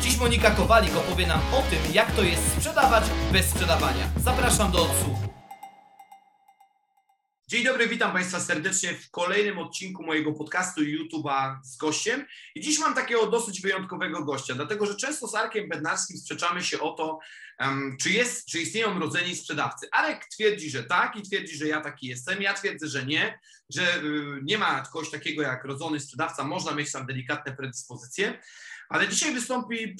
Dziś Monika Kowalik opowie nam o tym, jak to jest sprzedawać bez sprzedawania. Zapraszam do odsłuchu. Dzień dobry, witam Państwa serdecznie w kolejnym odcinku mojego podcastu YouTube'a z gościem. I dziś mam takiego dosyć wyjątkowego gościa, dlatego że często z Arkiem Bednarskim sprzeczamy się o to, um, czy, jest, czy istnieją rodzeni sprzedawcy. Arek twierdzi, że tak i twierdzi, że ja taki jestem. Ja twierdzę, że nie, że y, nie ma kogoś takiego jak rodzony sprzedawca, można mieć tam delikatne predyspozycje. Ale dzisiaj wystąpi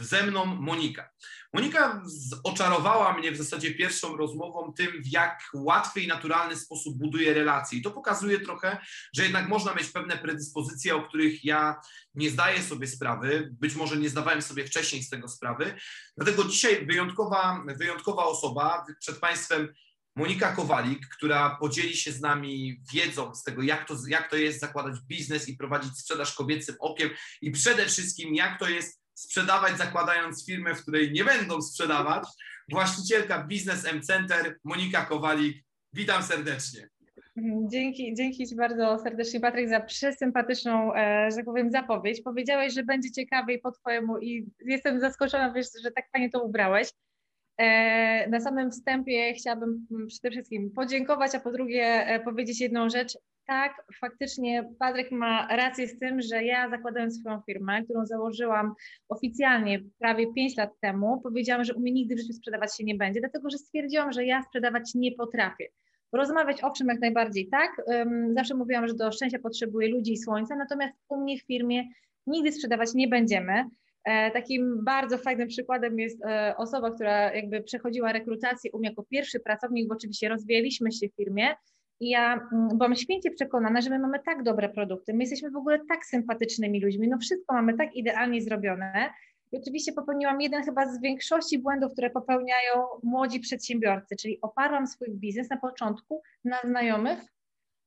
ze mną Monika. Monika oczarowała mnie w zasadzie pierwszą rozmową tym, w jak łatwy i naturalny sposób buduje relacje. I to pokazuje trochę, że jednak można mieć pewne predyspozycje, o których ja nie zdaję sobie sprawy, być może nie zdawałem sobie wcześniej z tego sprawy. Dlatego dzisiaj wyjątkowa, wyjątkowa osoba przed Państwem Monika Kowalik, która podzieli się z nami wiedzą z tego, jak to, jak to jest zakładać biznes i prowadzić sprzedaż kobiecym okiem i przede wszystkim, jak to jest sprzedawać, zakładając firmę, w której nie będą sprzedawać. Właścicielka Biznes M Center, Monika Kowalik. Witam serdecznie. Dzięki, dzięki Ci bardzo serdecznie, Patryk, za przesympatyczną, e, że tak powiem, zapowiedź. Powiedziałeś, że będzie ciekawiej po Twojemu i jestem zaskoczona, wiesz, że tak fajnie to ubrałeś. E, na samym wstępie chciałabym przede wszystkim podziękować, a po drugie e, powiedzieć jedną rzecz. Tak, faktycznie Patryk ma rację z tym, że ja zakładając swoją firmę, którą założyłam oficjalnie prawie 5 lat temu, powiedziałam, że u mnie nigdy w życiu sprzedawać się nie będzie, dlatego że stwierdziłam, że ja sprzedawać nie potrafię. Rozmawiać owszem jak najbardziej tak. Zawsze mówiłam, że do szczęścia potrzebuję ludzi i słońca, natomiast u mnie w firmie nigdy sprzedawać nie będziemy. E, takim bardzo fajnym przykładem jest e, osoba, która jakby przechodziła rekrutację u mnie jako pierwszy pracownik, bo oczywiście rozwijaliśmy się w firmie i ja mm, byłam święcie przekonana, że my mamy tak dobre produkty, my jesteśmy w ogóle tak sympatycznymi ludźmi, no wszystko mamy tak idealnie zrobione. I oczywiście popełniłam jeden chyba z większości błędów, które popełniają młodzi przedsiębiorcy, czyli oparłam swój biznes na początku na znajomych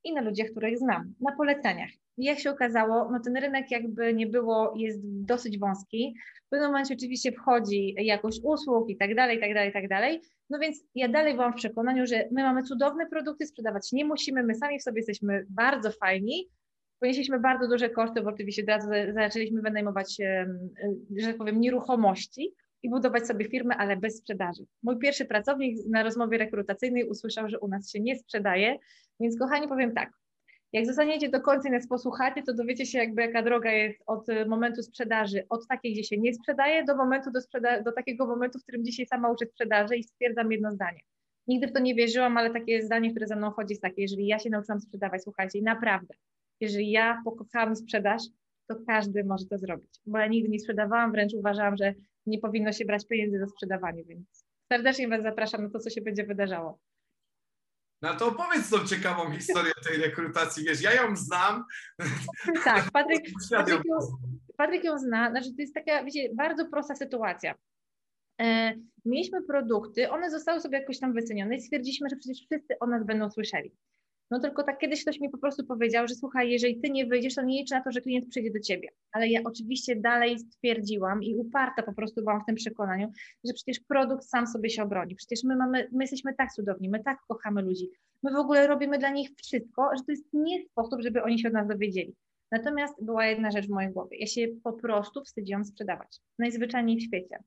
i na ludziach, których znam, na poleceniach. I jak się okazało, no ten rynek jakby nie było, jest dosyć wąski. W pewnym momencie oczywiście wchodzi jakość usług i tak dalej, i tak dalej, i tak dalej. No więc ja dalej byłam w przekonaniu, że my mamy cudowne produkty, sprzedawać nie musimy, my sami w sobie jesteśmy bardzo fajni, ponieśliśmy bardzo duże koszty, bo oczywiście od razu zaczęliśmy wynajmować, że tak powiem, nieruchomości i budować sobie firmę, ale bez sprzedaży. Mój pierwszy pracownik na rozmowie rekrutacyjnej usłyszał, że u nas się nie sprzedaje, więc kochani powiem tak, jak zostaniecie do końca i nas posłuchacie, to dowiecie się jakby jaka droga jest od y, momentu sprzedaży, od takiej, gdzie się nie sprzedaje, do momentu do, sprzeda- do takiego momentu, w którym dzisiaj sama uczę sprzedaży i stwierdzam jedno zdanie. Nigdy w to nie wierzyłam, ale takie zdanie, które ze mną chodzi jest takie, jeżeli ja się nauczyłam sprzedawać, słuchajcie, naprawdę, jeżeli ja pokochałam sprzedaż, to każdy może to zrobić, bo ja nigdy nie sprzedawałam, wręcz uważałam, że nie powinno się brać pieniędzy za sprzedawanie, więc serdecznie Was zapraszam na to, co się będzie wydarzało. No to opowiedz tą ciekawą historię tej rekrutacji, wiesz, ja ją znam. Tak, Patryk, Patryk, ją, Patryk ją zna, znaczy to jest taka, wiecie, bardzo prosta sytuacja. E, mieliśmy produkty, one zostały sobie jakoś tam wycenione i stwierdziliśmy, że przecież wszyscy o nas będą słyszeli. No tylko tak kiedyś ktoś mi po prostu powiedział, że słuchaj, jeżeli ty nie wyjdziesz, to nie liczy na to, że klient przyjdzie do ciebie. Ale ja oczywiście dalej stwierdziłam i uparta po prostu byłam w tym przekonaniu, że przecież produkt sam sobie się obroni. Przecież my mamy, my jesteśmy tak cudowni, my tak kochamy ludzi. My w ogóle robimy dla nich wszystko, że to jest nie sposób, żeby oni się od nas dowiedzieli. Natomiast była jedna rzecz w mojej głowie. Ja się po prostu wstydziłam sprzedawać. Najzwyczajniej w świecie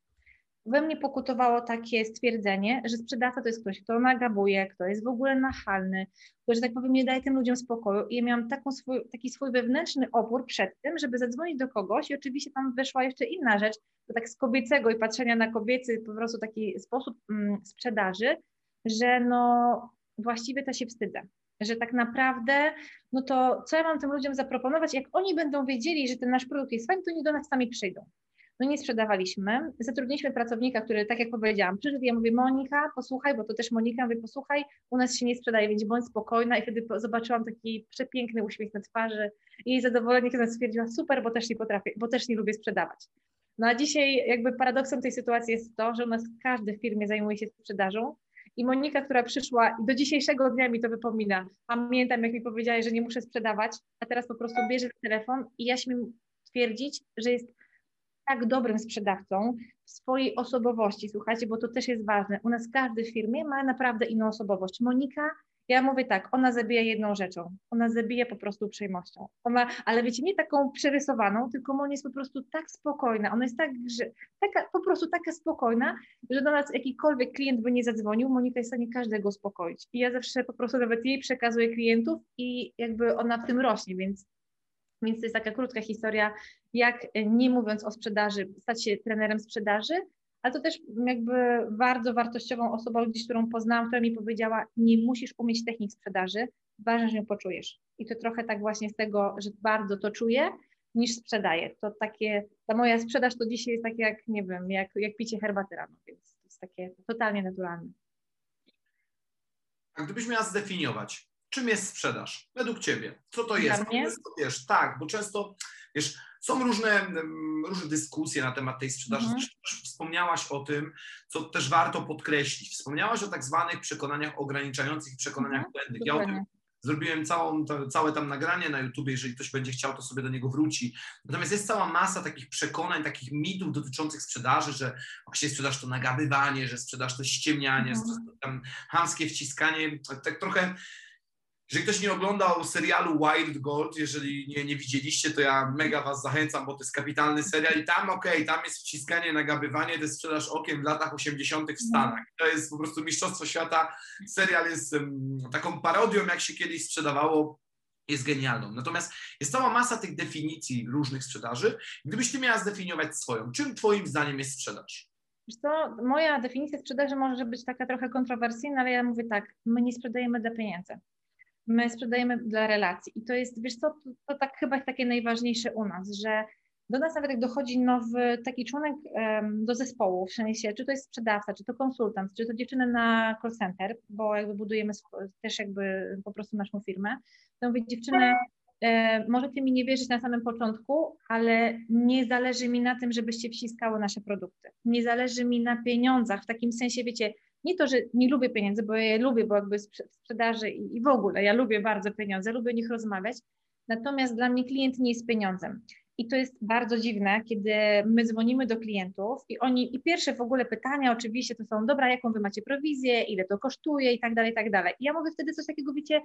we mnie pokutowało takie stwierdzenie, że sprzedawca to jest ktoś, kto nagabuje, kto jest w ogóle nachalny, kto, że tak powiem, nie daje tym ludziom spokoju. I ja miałam swój, taki swój wewnętrzny opór przed tym, żeby zadzwonić do kogoś i oczywiście tam weszła jeszcze inna rzecz, to tak z kobiecego i patrzenia na kobiecy po prostu taki sposób mm, sprzedaży, że no właściwie to się wstydzę że tak naprawdę, no to co ja mam tym ludziom zaproponować, jak oni będą wiedzieli, że ten nasz produkt jest fajny, to nie do nas sami przyjdą. No nie sprzedawaliśmy. Zatrudniliśmy pracownika, który, tak jak powiedziałam, przyszedł ja mówię, Monika, posłuchaj, bo to też Monika, mówię, posłuchaj, u nas się nie sprzedaje, więc bądź spokojna. I wtedy zobaczyłam taki przepiękny uśmiech na twarzy i jej zadowolenie, kiedy stwierdziła, super, bo też nie potrafię, bo też nie lubię sprzedawać. No a dzisiaj jakby paradoksem tej sytuacji jest to, że u nas każdy w firmie zajmuje się sprzedażą i Monika, która przyszła do dzisiejszego dnia mi to wypomina, pamiętam jak mi powiedziała, że nie muszę sprzedawać, a teraz po prostu bierze telefon i ja śmiem twierdzić, że jest tak dobrym sprzedawcą w swojej osobowości, słuchajcie, bo to też jest ważne. U nas każdy w firmie ma naprawdę inną osobowość. Monika ja mówię tak, ona zabija jedną rzeczą. Ona zabija po prostu uprzejmością. Ona, ale wiecie, nie taką przerysowaną, tylko ona jest po prostu tak spokojna. Ona jest tak, że, taka, po prostu taka spokojna, że do nas jakikolwiek klient by nie zadzwonił, Monika jest w stanie każdego uspokoić. I ja zawsze po prostu nawet jej przekazuję klientów i jakby ona w tym rośnie, więc, więc to jest taka krótka historia, jak nie mówiąc o sprzedaży, stać się trenerem sprzedaży, ale to też jakby bardzo wartościową osobą, gdzieś, którą poznałam, która mi powiedziała, nie musisz umieć technik sprzedaży, ważne, że ją poczujesz. I to trochę tak właśnie z tego, że bardzo to czuję, niż sprzedaję. To takie, ta moja sprzedaż to dzisiaj jest takie jak, nie wiem, jak, jak picie herbaty rano, więc to jest takie totalnie naturalne. A gdybyś miała zdefiniować, czym jest sprzedaż według Ciebie? Co to jest? Mnie? Wiesz, tak, bo często, wiesz, są różne, różne dyskusje na temat tej sprzedaży. Mhm. Wspomniałaś o tym, co też warto podkreślić. Wspomniałaś o tak zwanych przekonaniach ograniczających i przekonaniach mhm. błędnych. Ja o tym zrobiłem całą, to, całe tam nagranie na YouTube, jeżeli ktoś będzie chciał, to sobie do niego wróci. Natomiast jest cała masa takich przekonań, takich mitów dotyczących sprzedaży, że właśnie sprzedaż to nagabywanie, że sprzedaż to ściemnianie, mhm. to tam hamskie wciskanie. Tak trochę jeżeli ktoś nie oglądał serialu Wild Gold, jeżeli nie, nie widzieliście, to ja mega Was zachęcam, bo to jest kapitalny serial i tam, okej, okay, tam jest wciskanie, nagabywanie, to jest sprzedaż okiem w latach 80. w. Stanach. To jest po prostu Mistrzostwo Świata. Serial jest um, taką parodią, jak się kiedyś sprzedawało jest genialną. Natomiast jest cała masa tych definicji różnych sprzedaży. Gdybyś ty miała zdefiniować swoją, czym twoim zdaniem jest sprzedaż? Wiesz co, moja definicja sprzedaży może być taka trochę kontrowersyjna, ale ja mówię tak, my nie sprzedajemy dla pieniędzy my sprzedajemy dla relacji. I to jest, wiesz co, to, to tak chyba takie najważniejsze u nas, że do nas nawet jak dochodzi nowy taki członek um, do zespołu, w sensie, czy to jest sprzedawca, czy to konsultant, czy to dziewczyna na call center, bo jakby budujemy też jakby po prostu naszą firmę, to mówię, dziewczyny, e, możecie mi nie wierzyć na samym początku, ale nie zależy mi na tym, żebyście wciskały nasze produkty. Nie zależy mi na pieniądzach, w takim sensie, wiecie, nie to, że nie lubię pieniędzy, bo ja je lubię, bo jakby sprzedaży i, i w ogóle ja lubię bardzo pieniądze, lubię o nich rozmawiać, natomiast dla mnie klient nie jest pieniądzem. I to jest bardzo dziwne, kiedy my dzwonimy do klientów i oni, i pierwsze w ogóle pytania oczywiście to są, dobra, jaką wy macie prowizję, ile to kosztuje i tak dalej, i tak dalej. I ja mówię wtedy coś takiego, wiecie,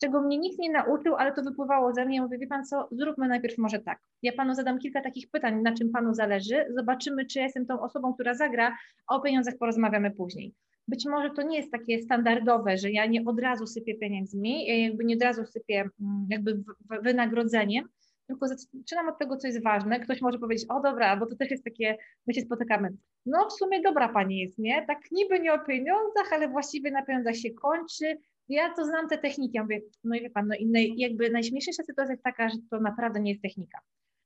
czego mnie nikt nie nauczył, ale to wypływało ze mnie. Ja mówię, wie pan co, zróbmy najpierw może tak. Ja panu zadam kilka takich pytań, na czym panu zależy, zobaczymy, czy ja jestem tą osobą, która zagra, a o pieniądzach porozmawiamy później być może to nie jest takie standardowe, że ja nie od razu sypię pieniędzmi, ja jakby nie od razu sypię mm, jakby wynagrodzeniem, tylko zaczynam od tego, co jest ważne. Ktoś może powiedzieć, o dobra, bo to też jest takie, my się spotykamy. No w sumie dobra pani jest, nie? Tak niby nie o pieniądzach, ale właściwie na pieniądzach się kończy. Ja to znam te techniki. Ja mówię, no i wie pan, no i jakby najśmieszniejsza sytuacja jest taka, że to naprawdę nie jest technika.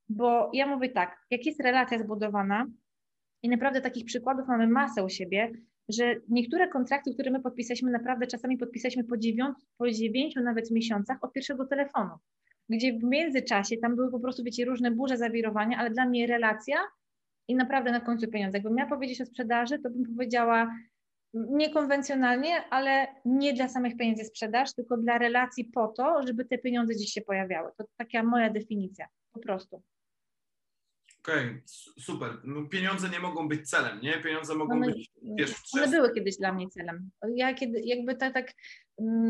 Bo ja mówię tak, jak jest relacja zbudowana i naprawdę takich przykładów mamy masę u siebie, że niektóre kontrakty, które my podpisaliśmy, naprawdę czasami podpisaliśmy po, dziewięć, po dziewięciu nawet miesiącach od pierwszego telefonu, gdzie w międzyczasie tam były po prostu, wiecie, różne burze, zawirowania, ale dla mnie relacja i naprawdę na końcu pieniądze. Jakbym miała powiedzieć o sprzedaży, to bym powiedziała niekonwencjonalnie, ale nie dla samych pieniędzy sprzedaż, tylko dla relacji po to, żeby te pieniądze gdzieś się pojawiały. To taka moja definicja, po prostu. Okej, okay, super. No, pieniądze nie mogą być celem, nie? Pieniądze mogą one, być, wiesz, One były kiedyś dla mnie celem. Ja kiedy, jakby tak, tak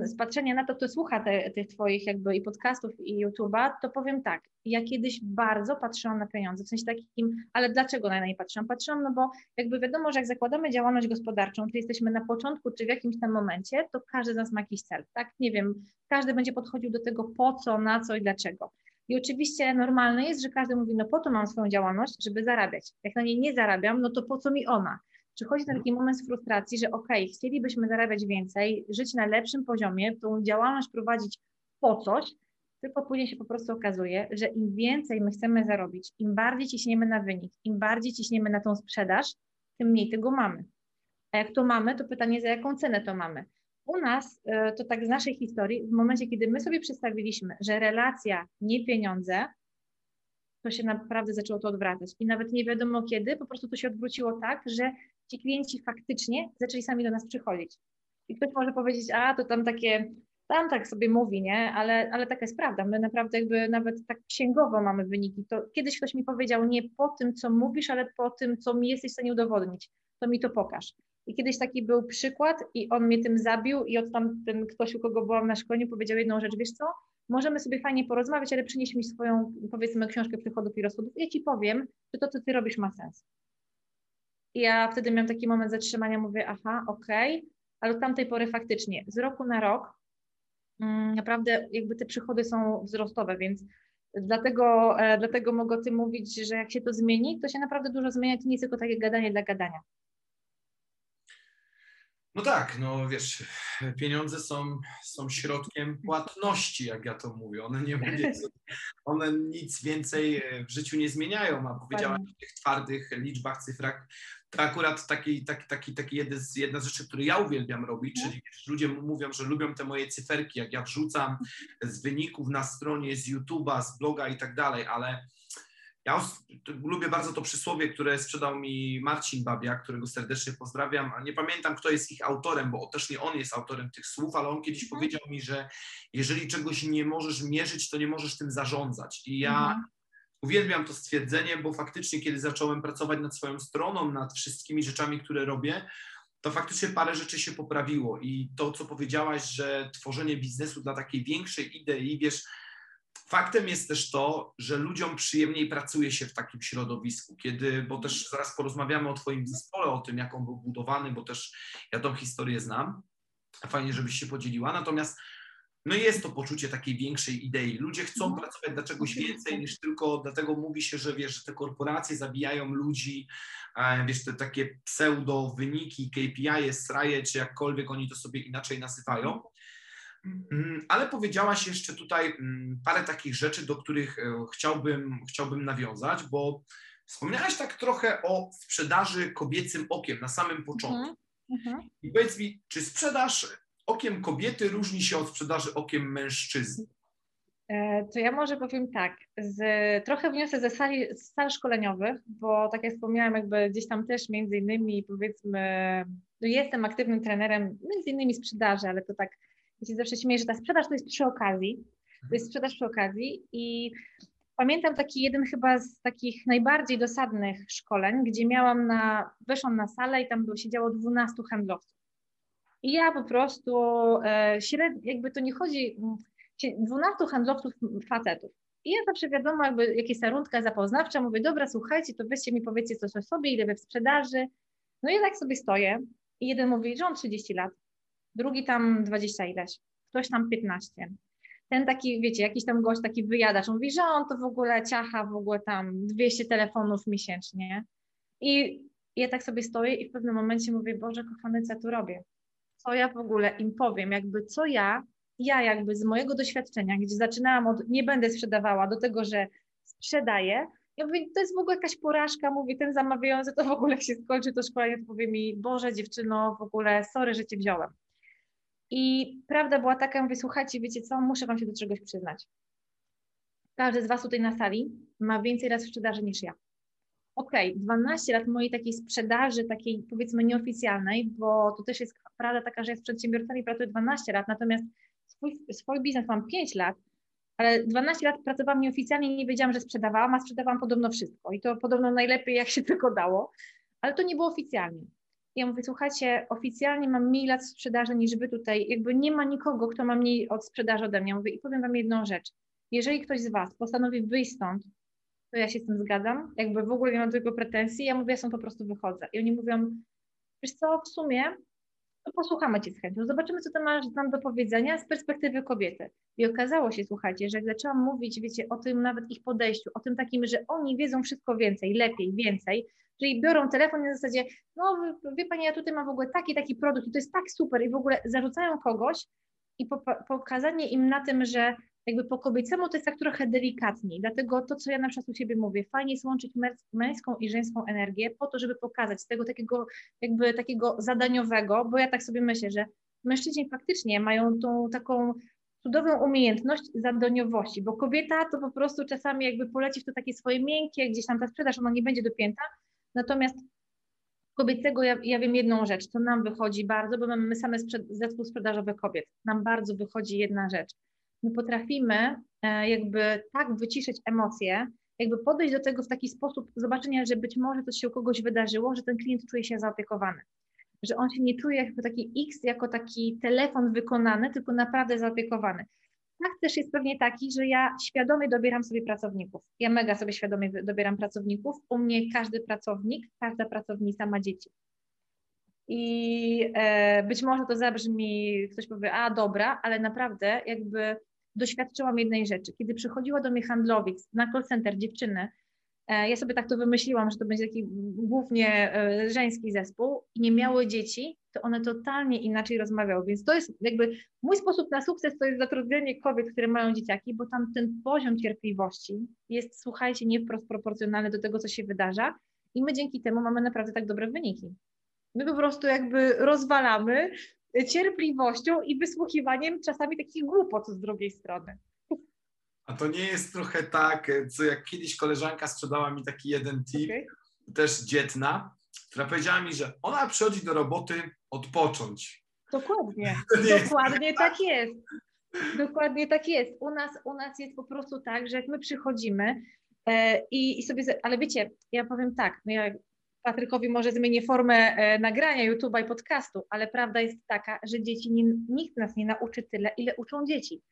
z patrzenia na to, kto słucha te, tych twoich jakby i podcastów i YouTube'a, to powiem tak, ja kiedyś bardzo patrzyłam na pieniądze, w sensie takim, ale dlaczego na nie patrzyłam? Patrzyłam, no bo jakby wiadomo, że jak zakładamy działalność gospodarczą, czy jesteśmy na początku, czy w jakimś tam momencie, to każdy z nas ma jakiś cel, tak? Nie wiem, każdy będzie podchodził do tego po co, na co i dlaczego. I oczywiście normalne jest, że każdy mówi, no po to mam swoją działalność, żeby zarabiać. Jak na niej nie zarabiam, no to po co mi ona? Przychodzi taki moment frustracji, że ok, chcielibyśmy zarabiać więcej, żyć na lepszym poziomie, tą działalność prowadzić po coś, tylko później się po prostu okazuje, że im więcej my chcemy zarobić, im bardziej ciśniemy na wynik, im bardziej ciśniemy na tą sprzedaż, tym mniej tego mamy. A jak to mamy, to pytanie, za jaką cenę to mamy. U nas, e, to tak z naszej historii, w momencie, kiedy my sobie przedstawiliśmy, że relacja, nie pieniądze, to się naprawdę zaczęło to odwracać. I nawet nie wiadomo kiedy, po prostu to się odwróciło tak, że ci klienci faktycznie zaczęli sami do nas przychodzić. I ktoś może powiedzieć, a to tam takie, tam tak sobie mówi, nie? Ale, ale taka jest prawda. My naprawdę jakby nawet tak księgowo mamy wyniki. To kiedyś ktoś mi powiedział nie po tym, co mówisz, ale po tym, co mi jesteś w stanie udowodnić. To mi to pokaż. I kiedyś taki był przykład i on mnie tym zabił i od ten ktoś, u kogo byłam na szkoleniu, powiedział jedną rzecz, wiesz co, możemy sobie fajnie porozmawiać, ale przynieś mi swoją, powiedzmy, książkę przychodów i rozchodów. Ja ci powiem, czy to, co ty robisz, ma sens. I ja wtedy miałam taki moment zatrzymania, mówię, aha, okej, okay. ale od tamtej pory faktycznie, z roku na rok mm, naprawdę jakby te przychody są wzrostowe, więc dlatego, e, dlatego mogę o tym mówić, że jak się to zmieni, to się naprawdę dużo zmienia, to nie jest tylko takie gadanie dla gadania. No tak, no wiesz, pieniądze są, są środkiem płatności, jak ja to mówię. One nie one nic więcej w życiu nie zmieniają, a powiedziałem o tych twardych liczbach, cyfrach. To akurat taki, taki, taki, taki jeden z, jedna z rzeczy, które ja uwielbiam robić, czyli ludzie mówią, że lubią te moje cyferki, jak ja wrzucam z wyników na stronie, z YouTube'a, z bloga i tak dalej, ale ja lubię bardzo to przysłowie, które sprzedał mi Marcin Babia, którego serdecznie pozdrawiam. A nie pamiętam, kto jest ich autorem, bo też nie on jest autorem tych słów, ale on kiedyś mhm. powiedział mi, że jeżeli czegoś nie możesz mierzyć, to nie możesz tym zarządzać. I ja mhm. uwielbiam to stwierdzenie, bo faktycznie, kiedy zacząłem pracować nad swoją stroną, nad wszystkimi rzeczami, które robię, to faktycznie parę rzeczy się poprawiło. I to, co powiedziałaś, że tworzenie biznesu dla takiej większej idei, wiesz, Faktem jest też to, że ludziom przyjemniej pracuje się w takim środowisku, kiedy, bo też zaraz porozmawiamy o Twoim zespole, o tym, jak on był budowany, bo też ja tą historię znam. Fajnie, żebyś się podzieliła. Natomiast no jest to poczucie takiej większej idei. Ludzie chcą mhm. pracować dla czegoś więcej niż tylko dlatego mówi się, że wiesz, że te korporacje zabijają ludzi, e, wiesz, te takie pseudo wyniki, KPI, sraje, czy jakkolwiek oni to sobie inaczej nazywają. Mm, ale powiedziałaś jeszcze tutaj mm, parę takich rzeczy, do których e, chciałbym, chciałbym nawiązać, bo wspomniałaś tak trochę o sprzedaży kobiecym okiem na samym początku. Mhm. mhm. I powiedz mi, czy sprzedaż okiem kobiety różni się od sprzedaży okiem mężczyzny? E, to ja może powiem tak, z, trochę wniosę ze sali, z sal szkoleniowych, bo tak jak wspomniałam, jakby gdzieś tam też między innymi powiedzmy, no jestem aktywnym trenerem między innymi sprzedaży, ale to tak się zawsze śmieję, że ta sprzedaż to jest przy okazji, to jest sprzedaż przy okazji i pamiętam taki jeden chyba z takich najbardziej dosadnych szkoleń, gdzie miałam na, weszłam na salę i tam było, siedziało 12 handlowców. I ja po prostu e, średnio, jakby to nie chodzi, 12 handlowców facetów. I ja zawsze wiadomo, jakby jakieś rundka zapoznawcza, mówię, dobra, słuchajcie, to weźcie mi powiedzcie coś o sobie, ile wy w sprzedaży. No i tak sobie stoję i jeden mówi, że on 30 lat, drugi tam 20 ileś, ktoś tam 15. Ten taki, wiecie, jakiś tam gość, taki wyjadacz, mówi, że on to w ogóle ciacha w ogóle tam 200 telefonów miesięcznie. I ja tak sobie stoję i w pewnym momencie mówię, Boże kochany, co tu robię? Co ja w ogóle im powiem? Jakby co ja, ja jakby z mojego doświadczenia, gdzie zaczynałam od nie będę sprzedawała do tego, że sprzedaję, ja mówię, to jest w ogóle jakaś porażka, mówię, ten zamawiający to w ogóle jak się skończy to szkolenie, to powie mi, Boże dziewczyno, w ogóle sorry, że Cię wziąłem. I prawda była taka, mówię, słuchajcie, wiecie co, muszę Wam się do czegoś przyznać. Każdy z Was tutaj na sali ma więcej lat sprzedaży niż ja. Okej, okay, 12 lat mojej takiej sprzedaży, takiej powiedzmy nieoficjalnej, bo to też jest prawda taka, że ja z przedsiębiorcami pracuję 12 lat, natomiast swój, swój biznes mam 5 lat, ale 12 lat pracowałam nieoficjalnie i nie wiedziałam, że sprzedawałam, a sprzedawałam podobno wszystko i to podobno najlepiej, jak się tylko dało, ale to nie było oficjalnie ja mówię, słuchajcie, oficjalnie mam mniej lat sprzedaży niż wy tutaj, jakby nie ma nikogo, kto ma mniej od sprzedaży ode mnie. Mówię, i powiem wam jedną rzecz. Jeżeli ktoś z was postanowi wyjść stąd, to ja się z tym zgadzam, jakby w ogóle nie mam do tego pretensji, ja mówię, ja są po prostu wychodzę. I oni mówią, wiesz co, w sumie to posłuchamy Cię z chęcią, zobaczymy, co Ty masz nam do powiedzenia z perspektywy kobiety. I okazało się, słuchajcie, że jak zaczęłam mówić, wiecie, o tym nawet ich podejściu, o tym takim, że oni wiedzą wszystko więcej, lepiej, więcej, czyli biorą telefon na zasadzie, no wie Pani, ja tutaj mam w ogóle taki, taki produkt i to jest tak super i w ogóle zarzucają kogoś i pokazanie im na tym, że jakby po kobiecemu to jest tak trochę delikatniej, dlatego to, co ja na przykład u siebie mówię, fajnie jest łączyć męską i żeńską energię po to, żeby pokazać tego takiego jakby takiego zadaniowego, bo ja tak sobie myślę, że mężczyźni faktycznie mają tą taką cudowną umiejętność zadoniowości, bo kobieta to po prostu czasami jakby poleci w to takie swoje miękkie, gdzieś tam ta sprzedaż, ona nie będzie dopięta, natomiast kobiecego ja, ja wiem jedną rzecz, to nam wychodzi bardzo, bo mamy my same sprzed, zespół sprzedażowy kobiet, nam bardzo wychodzi jedna rzecz. My potrafimy e, jakby tak wyciszyć emocje, jakby podejść do tego w taki sposób zobaczenia, że być może coś się u kogoś wydarzyło, że ten klient czuje się zaopiekowany. Że on się nie czuje jako taki X, jako taki telefon wykonany, tylko naprawdę zaopiekowany. Tak też jest pewnie taki, że ja świadomie dobieram sobie pracowników. Ja mega sobie świadomie dobieram pracowników. U mnie każdy pracownik, każda pracownica ma dzieci. I e, być może to zabrzmi, ktoś powie, a dobra, ale naprawdę jakby doświadczyłam jednej rzeczy. Kiedy przychodziła do mnie handlowiec na call center dziewczyny, ja sobie tak to wymyśliłam, że to będzie taki głównie e, żeński zespół i nie miały dzieci, to one totalnie inaczej rozmawiały. Więc to jest jakby mój sposób na sukces to jest zatrudnienie kobiet, które mają dzieciaki, bo tam ten poziom cierpliwości jest, słuchajcie, nie wprost proporcjonalny do tego, co się wydarza i my dzięki temu mamy naprawdę tak dobre wyniki. My po prostu jakby rozwalamy cierpliwością i wysłuchiwaniem czasami takich głupot z drugiej strony. A to nie jest trochę tak, co jak kiedyś koleżanka sprzedała mi taki jeden tip, okay. też dzietna, która powiedziała mi, że ona przychodzi do roboty odpocząć. Dokładnie, dokładnie tak. tak jest. Dokładnie tak jest. U nas, u nas jest po prostu tak, że jak my przychodzimy e, i, i sobie, ale wiecie, ja powiem tak, no ja Patrykowi może zmienię formę e, nagrania YouTube'a i podcastu, ale prawda jest taka, że dzieci nie, nikt nas nie nauczy tyle, ile uczą dzieci.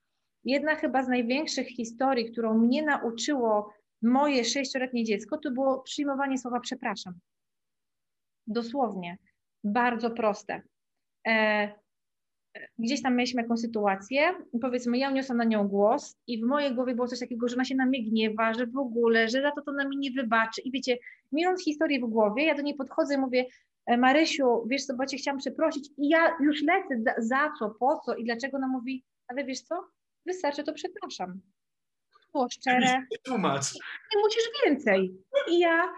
Jedna chyba z największych historii, którą mnie nauczyło moje sześcioletnie dziecko, to było przyjmowanie słowa przepraszam. Dosłownie. Bardzo proste. E, gdzieś tam mieliśmy jakąś sytuację, powiedzmy, ja uniosłam na nią głos i w mojej głowie było coś takiego, że ona się na mnie gniewa, że w ogóle, że za to to na mnie nie wybaczy. I wiecie, mając historię w głowie, ja do niej podchodzę i mówię, e, Marysiu, wiesz co, bo cię chciałam przeprosić i ja już lecę, za, za co, po co i dlaczego ona mówi, ale wiesz co, wystarczy, to przepraszam. Było szczere. Tłumacz. Nie musisz więcej. I ja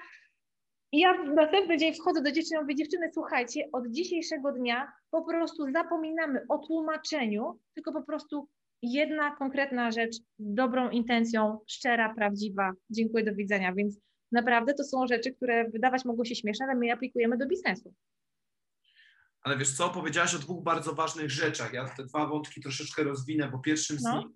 i ja następny dzień wchodzę do dziewczyn i mówię, dziewczyny, słuchajcie, od dzisiejszego dnia po prostu zapominamy o tłumaczeniu, tylko po prostu jedna konkretna rzecz z dobrą intencją, szczera, prawdziwa. Dziękuję, do widzenia. Więc naprawdę to są rzeczy, które wydawać mogą się śmieszne, ale my je aplikujemy do biznesu. Ale wiesz co, powiedziałaś o dwóch bardzo ważnych rzeczach. Ja te dwa wątki troszeczkę rozwinę, bo pierwszym z no. nich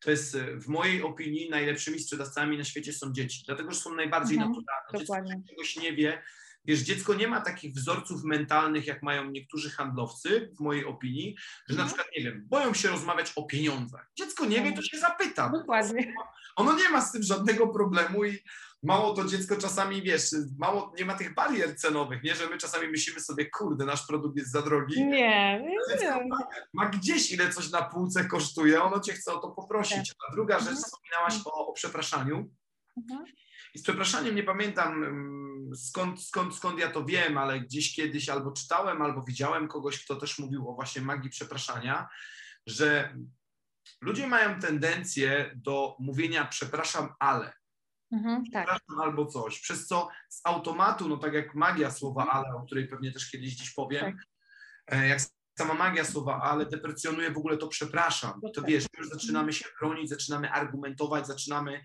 to jest e, w mojej opinii najlepszymi sprzedawcami na świecie są dzieci, dlatego że są najbardziej mhm, naturalne. Dokładnie. Dziecko czegoś nie wie. Wiesz, dziecko nie ma takich wzorców mentalnych, jak mają niektórzy handlowcy, w mojej opinii, że na mhm. przykład, nie wiem, boją się rozmawiać o pieniądzach. Dziecko nie wie, to mhm. się zapyta. Dokładnie. Ono nie ma z tym żadnego problemu i mało to dziecko czasami, wiesz, mało, nie ma tych barier cenowych, nie, że my czasami myślimy sobie, kurde, nasz produkt jest za drogi. Nie, nie. Ma, ma, gdzieś, ile coś na półce kosztuje, ono cię chce o to poprosić. Tak. A druga rzecz, mhm. wspominałaś o, o przepraszaniu. Mhm. I z przepraszaniem nie pamiętam mm, skąd, skąd, skąd ja to wiem, ale gdzieś kiedyś albo czytałem, albo widziałem kogoś, kto też mówił o właśnie magii przepraszania, że ludzie mają tendencję do mówienia przepraszam, ale. Mhm, tak. albo coś, przez co z automatu, no tak jak magia słowa mhm. ale, o której pewnie też kiedyś dziś powiem, tak. E, jak sama magia słowa ale deprecjonuje w ogóle to przepraszam. To wiesz, już zaczynamy się bronić, zaczynamy argumentować, zaczynamy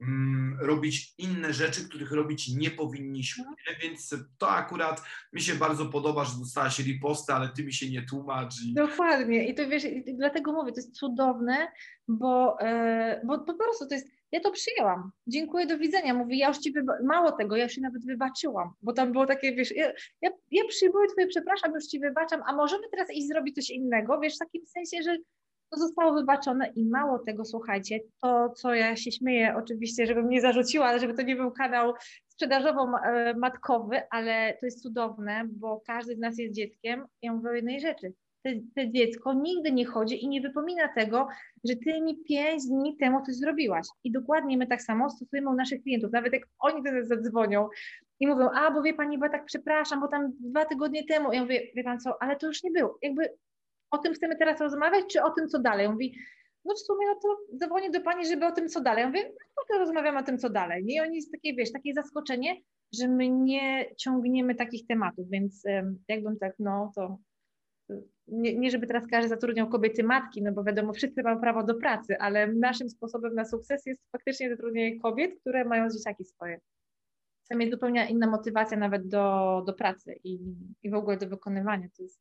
mm, robić inne rzeczy, których robić nie powinniśmy. Mhm. Więc to akurat mi się bardzo podoba, że dostałaś ripostę, ale ty mi się nie tłumacz. I... Dokładnie. I to wiesz, dlatego mówię, to jest cudowne, bo, e, bo po prostu to jest ja to przyjęłam. Dziękuję, do widzenia. Mówi, ja już ci wyba- mało tego, ja się nawet wybaczyłam, bo tam było takie, wiesz, ja, ja, ja przyjmuję twoje przepraszam, już ci wybaczam, a możemy teraz iść zrobić coś innego, wiesz, w takim sensie, że to zostało wybaczone i mało tego, słuchajcie, to co ja się śmieję oczywiście, żebym nie zarzuciła, żeby to nie był kanał sprzedażowo-matkowy, ale to jest cudowne, bo każdy z nas jest dzieckiem. Ja mówię o jednej rzeczy te, dziecko nigdy nie chodzi i nie wypomina tego, że ty mi pięć dni temu coś zrobiłaś. I dokładnie my tak samo stosujemy u naszych klientów. Nawet jak oni do nas zadzwonią i mówią, a bo wie pani, bo tak przepraszam, bo tam dwa tygodnie temu. Ja mówię, wie pan co, ale to już nie było. Jakby o tym chcemy teraz rozmawiać, czy o tym, co dalej? Mówi, no w sumie no to dzwonię do pani, żeby o tym, co dalej. Ja mówię, no to rozmawiamy o tym, co dalej. Nie? I oni jest takie, wiesz, takie zaskoczenie, że my nie ciągniemy takich tematów, więc jakbym tak, no to nie, nie żeby teraz każdy zatrudniał kobiety matki, no bo wiadomo, wszyscy mają prawo do pracy, ale naszym sposobem na sukces jest faktycznie zatrudnienie kobiet, które mają dzieciaki swoje. Tam jest zupełnie inna motywacja nawet do, do pracy i, i w ogóle do wykonywania. To jest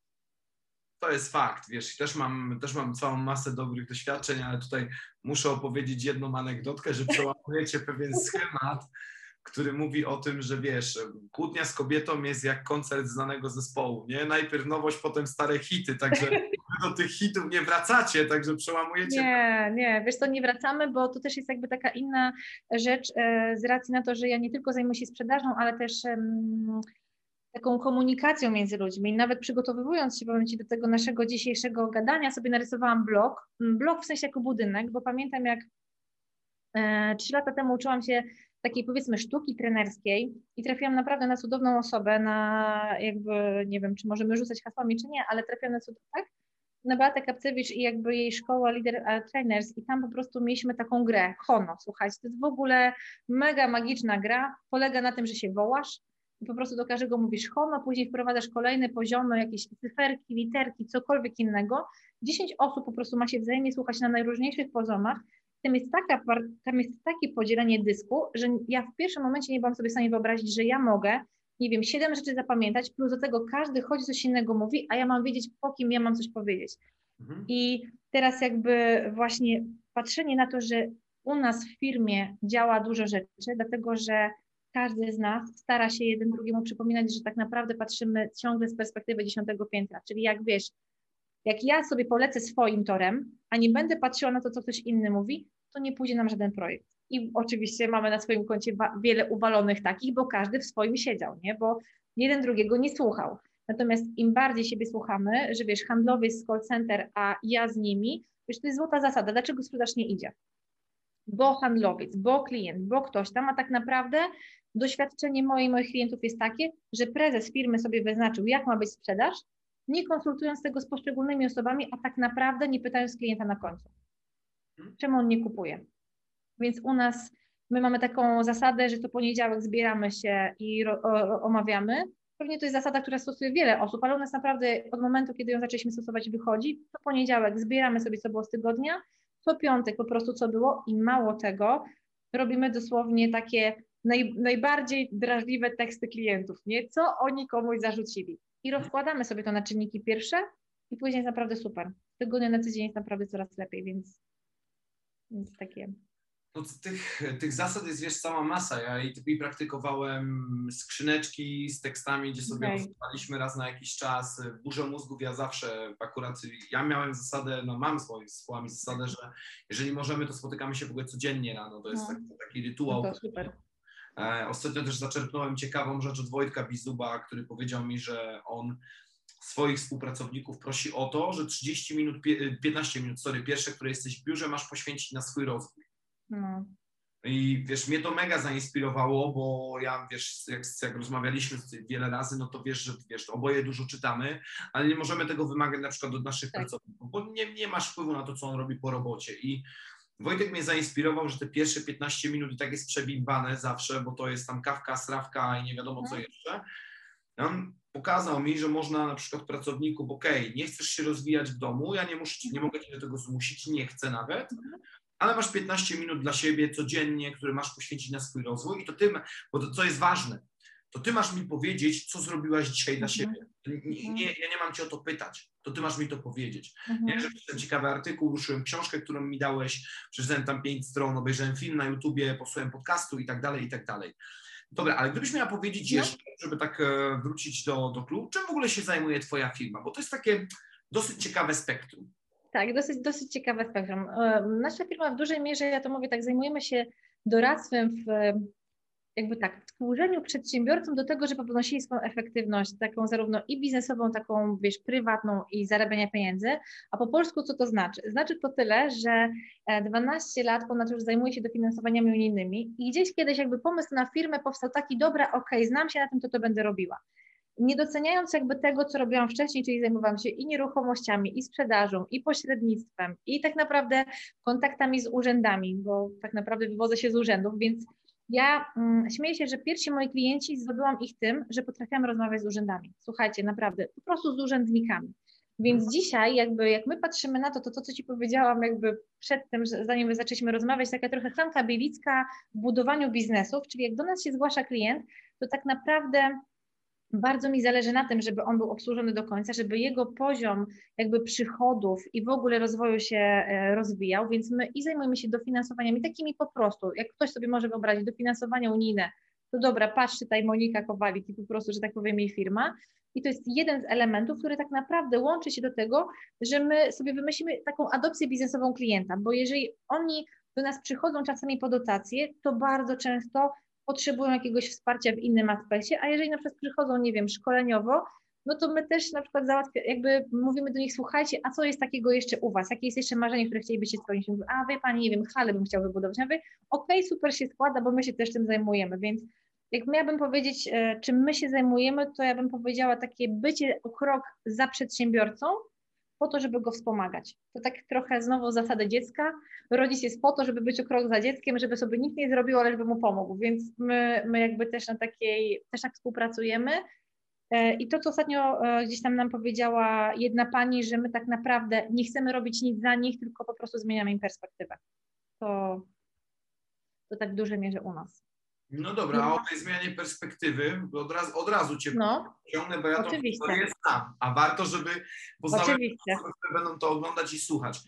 to jest fakt, wiesz, też mam, też mam całą masę dobrych doświadczeń, ale tutaj muszę opowiedzieć jedną anegdotkę, że przełamujecie pewien schemat, który mówi o tym, że wiesz, kłótnia z kobietą jest jak koncert znanego zespołu, nie? Najpierw nowość, potem stare hity, także do tych hitów nie wracacie, także przełamujecie. Nie, nie, wiesz co, nie wracamy, bo to też jest jakby taka inna rzecz e, z racji na to, że ja nie tylko zajmuję się sprzedażą, ale też taką komunikacją między ludźmi. I nawet przygotowując się, powiem Ci, do tego naszego dzisiejszego gadania, sobie narysowałam blog. Blog w sensie jako budynek, bo pamiętam jak e, trzy lata temu uczyłam się takiej powiedzmy sztuki trenerskiej i trafiłam naprawdę na cudowną osobę, na jakby, nie wiem, czy możemy rzucać hasłami, czy nie, ale trafiłam na cudowną, tak? Na Beatę Kapcewicz i jakby jej szkoła Leader Trainers i tam po prostu mieliśmy taką grę, Hono, słuchajcie, to jest w ogóle mega magiczna gra, polega na tym, że się wołasz, i po prostu do każdego mówisz hono, później wprowadzasz kolejne poziomy, jakieś cyferki, literki, cokolwiek innego. 10 osób po prostu ma się wzajemnie słuchać na najróżniejszych poziomach. Tam jest, taka, tam jest takie podzielenie dysku, że ja w pierwszym momencie nie byłam sobie w stanie wyobrazić, że ja mogę, nie wiem, siedem rzeczy zapamiętać, plus do tego każdy chodzi coś innego mówi, a ja mam wiedzieć, po kim ja mam coś powiedzieć. Mhm. I teraz jakby właśnie patrzenie na to, że u nas w firmie działa dużo rzeczy, dlatego że każdy z nas stara się jeden drugiemu przypominać, że tak naprawdę patrzymy ciągle z perspektywy dziesiątego piętra. Czyli jak wiesz, jak ja sobie polecę swoim torem, a nie będę patrzyła na to, co ktoś inny mówi, to nie pójdzie nam żaden projekt. I oczywiście mamy na swoim koncie wiele uwalonych takich, bo każdy w swoim siedział, nie? bo jeden drugiego nie słuchał. Natomiast im bardziej siebie słuchamy, że wiesz, handlowy jest call center, a ja z nimi, wiesz, to jest złota zasada. Dlaczego sprzedaż nie idzie? Bo handlowiec, bo klient, bo ktoś tam, a tak naprawdę doświadczenie moich klientów jest takie, że prezes firmy sobie wyznaczył, jak ma być sprzedaż, nie konsultując tego z poszczególnymi osobami, a tak naprawdę nie pytając klienta na końcu, mhm. czemu on nie kupuje. Więc u nas my mamy taką zasadę, że to poniedziałek zbieramy się i ro, o, omawiamy. Pewnie to jest zasada, która stosuje wiele osób, ale u nas naprawdę od momentu, kiedy ją zaczęliśmy stosować, wychodzi. To poniedziałek zbieramy sobie, co było z tygodnia, co piątek po prostu co było i mało tego, robimy dosłownie takie naj, najbardziej drażliwe teksty klientów, nie? Co oni komuś zarzucili. I rozkładamy sobie to na czynniki pierwsze i później jest naprawdę super. Z tygodnia na tydzień jest naprawdę coraz lepiej, więc, więc takie. No tych, tych zasad jest wiesz cała masa. Ja i, praktykowałem skrzyneczki z tekstami, gdzie sobie okay. rozmawialiśmy raz na jakiś czas. Burzę mózgów ja zawsze akurat, ja miałem zasadę, no mam swoimi słowami zasadę, że jeżeli możemy, to spotykamy się w ogóle codziennie rano. To jest no. taki, taki rytuał. No to super. E, ostatnio też zaczerpnąłem ciekawą rzecz od Wojtka Bizuba, który powiedział mi, że on swoich współpracowników prosi o to, że 30 minut, 15 minut, sorry, pierwsze, które jesteś w biurze, masz poświęcić na swój rozwój. No. I wiesz, mnie to mega zainspirowało, bo ja, wiesz, jak, jak rozmawialiśmy wiele razy, no to wiesz, że wiesz, oboje dużo czytamy, ale nie możemy tego wymagać na przykład od naszych tak. pracowników, bo nie, nie masz wpływu na to, co on robi po robocie. I Wojtek mnie zainspirował, że te pierwsze 15 minut i tak jest przebimbane zawsze, bo to jest tam kawka, strawka i nie wiadomo co mhm. jeszcze. On pokazał mi, że można na przykład pracowniku, ok, nie chcesz się rozwijać w domu, ja nie, muszę, nie mogę cię do tego zmusić, nie chcę nawet, mhm. ale masz 15 minut dla siebie codziennie, które masz poświęcić na swój rozwój i to tym, bo to co jest ważne, to ty masz mi powiedzieć, co zrobiłaś dzisiaj dla mhm. siebie. Nie, nie, ja nie mam cię o to pytać, to ty masz mi to powiedzieć. Mhm. Ja, że przeczytałem ciekawy artykuł, ruszyłem książkę, którą mi dałeś, przeczytałem tam pięć stron, obejrzałem film na YouTubie, posłuchałem podcastu i tak dalej, i tak dalej. Dobra, ale gdybyś miała powiedzieć no. jeszcze, żeby tak e, wrócić do, do klubu, czym w ogóle się zajmuje twoja firma? Bo to jest takie dosyć ciekawe spektrum. Tak, dosyć, dosyć ciekawe spektrum. E, nasza firma w dużej mierze, ja to mówię tak, zajmujemy się doradztwem w jakby tak, wtłorzeniu przedsiębiorcom do tego, żeby podnosili swoją efektywność, taką zarówno i biznesową, taką wiesz, prywatną i zarabiania pieniędzy, a po polsku co to znaczy? Znaczy to tyle, że 12 e, lat ponad już zajmuję się dofinansowaniami unijnymi i gdzieś kiedyś jakby pomysł na firmę powstał taki, dobra, ok, znam się na tym, to to będę robiła. Nie doceniając jakby tego, co robiłam wcześniej, czyli zajmowałam się i nieruchomościami, i sprzedażą, i pośrednictwem, i tak naprawdę kontaktami z urzędami, bo tak naprawdę wywodzę się z urzędów, więc ja mm, śmieję się, że pierwsi moi klienci zdobyłam ich tym, że potrafiłam rozmawiać z urzędami. Słuchajcie, naprawdę, po prostu z urzędnikami. Więc Mhm. dzisiaj jakby jak my patrzymy na to, to to, co Ci powiedziałam jakby przed tym, że zanim my zaczęliśmy rozmawiać, taka trochę Hanka Bielicka w budowaniu biznesów, czyli jak do nas się zgłasza klient, to tak naprawdę bardzo mi zależy na tym, żeby on był obsłużony do końca, żeby jego poziom jakby przychodów i w ogóle rozwoju się e, rozwijał, więc my i zajmujemy się dofinansowaniami takimi po prostu, jak ktoś sobie może wyobrazić, dofinansowania unijne, to dobra, patrz tutaj Monika Kowalik i po prostu, że tak powiem jej firma. I to jest jeden z elementów, który tak naprawdę łączy się do tego, że my sobie wymyślimy taką adopcję biznesową klienta, bo jeżeli oni do nas przychodzą czasami po dotacje, to bardzo często potrzebują jakiegoś wsparcia w innym aspekcie, a jeżeli na przykład przychodzą, nie wiem, szkoleniowo, no to my też na przykład załatwia, jakby mówimy do nich, słuchajcie, a co jest takiego jeszcze u Was? Jakie jest jeszcze marzenie, które chcielibyście spełnić? A wie Pani, nie wiem, halę bym chciał wybudować. Ja mówię, okej, okay, super się składa, bo my się też tym zajmujemy, więc jak miałabym powiedzieć, e, czym my się zajmujemy, to ja bym powiedziała takie bycie o krok za przedsiębiorcą, po to, żeby go wspomagać. To tak trochę znowu zasady dziecka. Rodzic jest po to, żeby być o krok za dzieckiem, żeby sobie nikt nie zrobił, ale żeby mu pomógł. Więc my, my jakby też na takiej, też tak współpracujemy. E, I to, co ostatnio e, gdzieś tam nam powiedziała jedna pani, że my tak naprawdę nie chcemy robić nic za nich, tylko po prostu zmieniamy im perspektywę. To, to tak w dużej mierze u nas. No dobra, a o tej zmianie perspektywy od razu, od razu Cię no, ciągnę, bo ja oczywiście. historię znam, a warto, żeby poznały Oczywiście. osoby, które będą to oglądać i słuchać.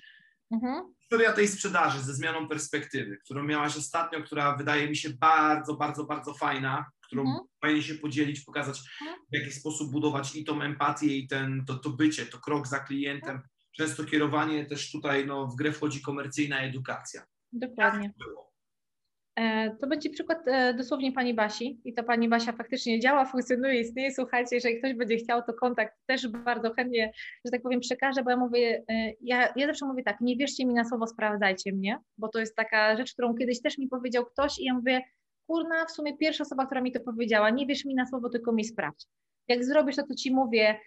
Mhm. Historia tej sprzedaży ze zmianą perspektywy, którą miałaś ostatnio, która wydaje mi się bardzo, bardzo, bardzo fajna, którą Mhm. fajnie się podzielić, pokazać Mhm. w jaki sposób budować i tą empatię, i ten, to, to bycie, to krok za klientem. Często kierowanie też tutaj no, w grę wchodzi komercyjna edukacja. Dokładnie. To było? E, To będzie przykład e, dosłownie pani Basi i to pani Basia faktycznie działa, funkcjonuje, istnieje. Słuchajcie, jeżeli ktoś będzie chciał, to kontakt też bardzo chętnie, że tak powiem, przekażę, bo ja mówię, e, ja, ja zawsze mówię tak, nie wierzcie mi na słowo, sprawdzajcie mnie, bo to jest taka rzecz, którą kiedyś też mi powiedział ktoś i ja mówię, kurna, w sumie pierwsza osoba, która mi to powiedziała, nie wierz mi na słowo, tylko mi sprawdź. Jak zrobisz to, co ci mówię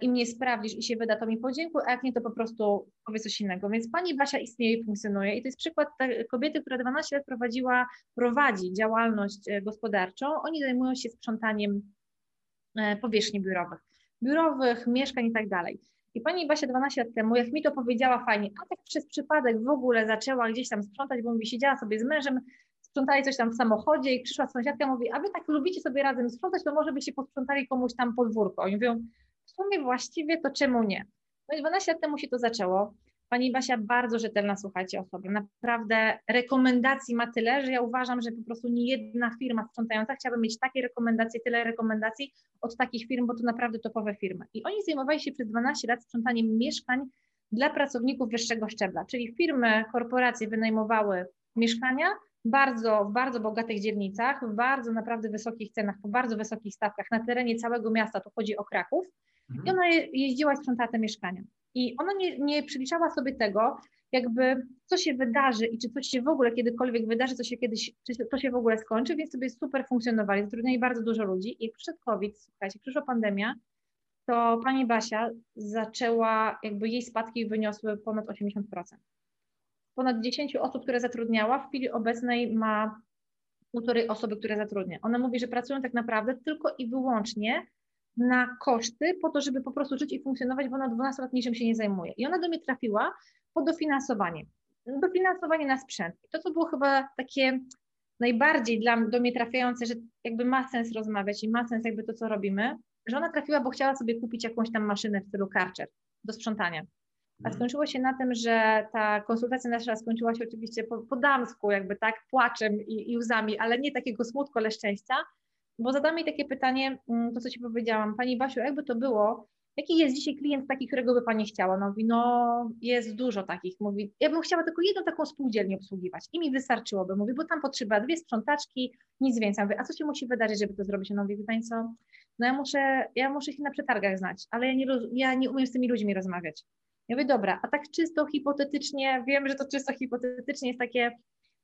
i mnie sprawdzisz i się wyda, to mi podziękuj, a jak nie, to po prostu powiedz coś innego. Więc pani Basia istnieje i funkcjonuje i to jest przykład kobiety, która 12 lat prowadziła, prowadzi działalność e, gospodarczą. Oni zajmują się sprzątaniem e, powierzchni biurowych, biurowych, mieszkań i tak dalej. I pani Basia 12 lat temu, jak mi to powiedziała fajnie, a tak przez przypadek w ogóle zaczęła gdzieś tam sprzątać, bo mówi, siedziała sobie z mężem, sprzątali coś tam w samochodzie i przyszła sąsiadka, mówi, a wy tak lubicie sobie razem sprzątać, to może byście posprzątali komuś tam podwórko. Oni mówią, sumie właściwie to czemu nie? No i 12 lat temu się to zaczęło. Pani Basia bardzo rzetelna, słuchajcie, osoba. Naprawdę rekomendacji ma tyle, że ja uważam, że po prostu nie jedna firma sprzątająca chciałaby mieć takie rekomendacje, tyle rekomendacji od takich firm, bo to naprawdę topowe firmy. I oni zajmowali się przez 12 lat sprzątaniem mieszkań dla pracowników wyższego szczebla, czyli firmy, korporacje wynajmowały mieszkania bardzo, w bardzo bogatych dzielnicach, w bardzo naprawdę wysokich cenach, po bardzo wysokich stawkach na terenie całego miasta, tu chodzi o Kraków, i ona je- jeździła sprzątała te mieszkania. I ona nie, nie przeliczała sobie tego, jakby co się wydarzy i czy coś się w ogóle kiedykolwiek wydarzy, co się kiedyś, czy to się w ogóle skończy, więc sobie super funkcjonowali, zatrudniali bardzo dużo ludzi i jak przyszedł COVID, słuchajcie, przyszła pandemia, to pani Basia zaczęła, jakby jej spadki wyniosły ponad 80%. Ponad 10 osób, które zatrudniała, w chwili obecnej ma półtorej osoby, które zatrudnia. Ona mówi, że pracują tak naprawdę tylko i wyłącznie na koszty po to, żeby po prostu żyć i funkcjonować, bo ona 12 lat niczym się nie zajmuje. I ona do mnie trafiła po dofinansowanie. Dofinansowanie na sprzęt. I to, co było chyba takie najbardziej dla, do mnie trafiające, że jakby ma sens rozmawiać i ma sens jakby to, co robimy, że ona trafiła, bo chciała sobie kupić jakąś tam maszynę w stylu Karcher do sprzątania. A Mhm. skończyło się na tym, że ta konsultacja nasza skończyła się oczywiście po, po damsku, jakby tak, płaczem i, i łzami, ale nie takiego smutku, ale szczęścia, bo zadam jej takie pytanie, mm, to co Ci powiedziałam, Pani Basiu, jakby to było, jaki jest dzisiaj klient taki, którego by Pani chciała? No mówi, no jest dużo takich, mówi, ja bym chciała tylko jedną taką spółdzielnię obsługiwać i mi wystarczyłoby, mówi, bo tam potrzeba dwie sprzątaczki, nic więcej. Ja Mówię, a co się musi wydarzyć, żeby to zrobić? Ona mówi, wie Pani co, no ja muszę, ja muszę się na przetargach znać, ale ja nie, ja nie umiem z tymi ludźmi rozmawiać. Ja mówię, dobra, a tak czysto hipotetycznie, wiem, że to czysto hipotetycznie jest takie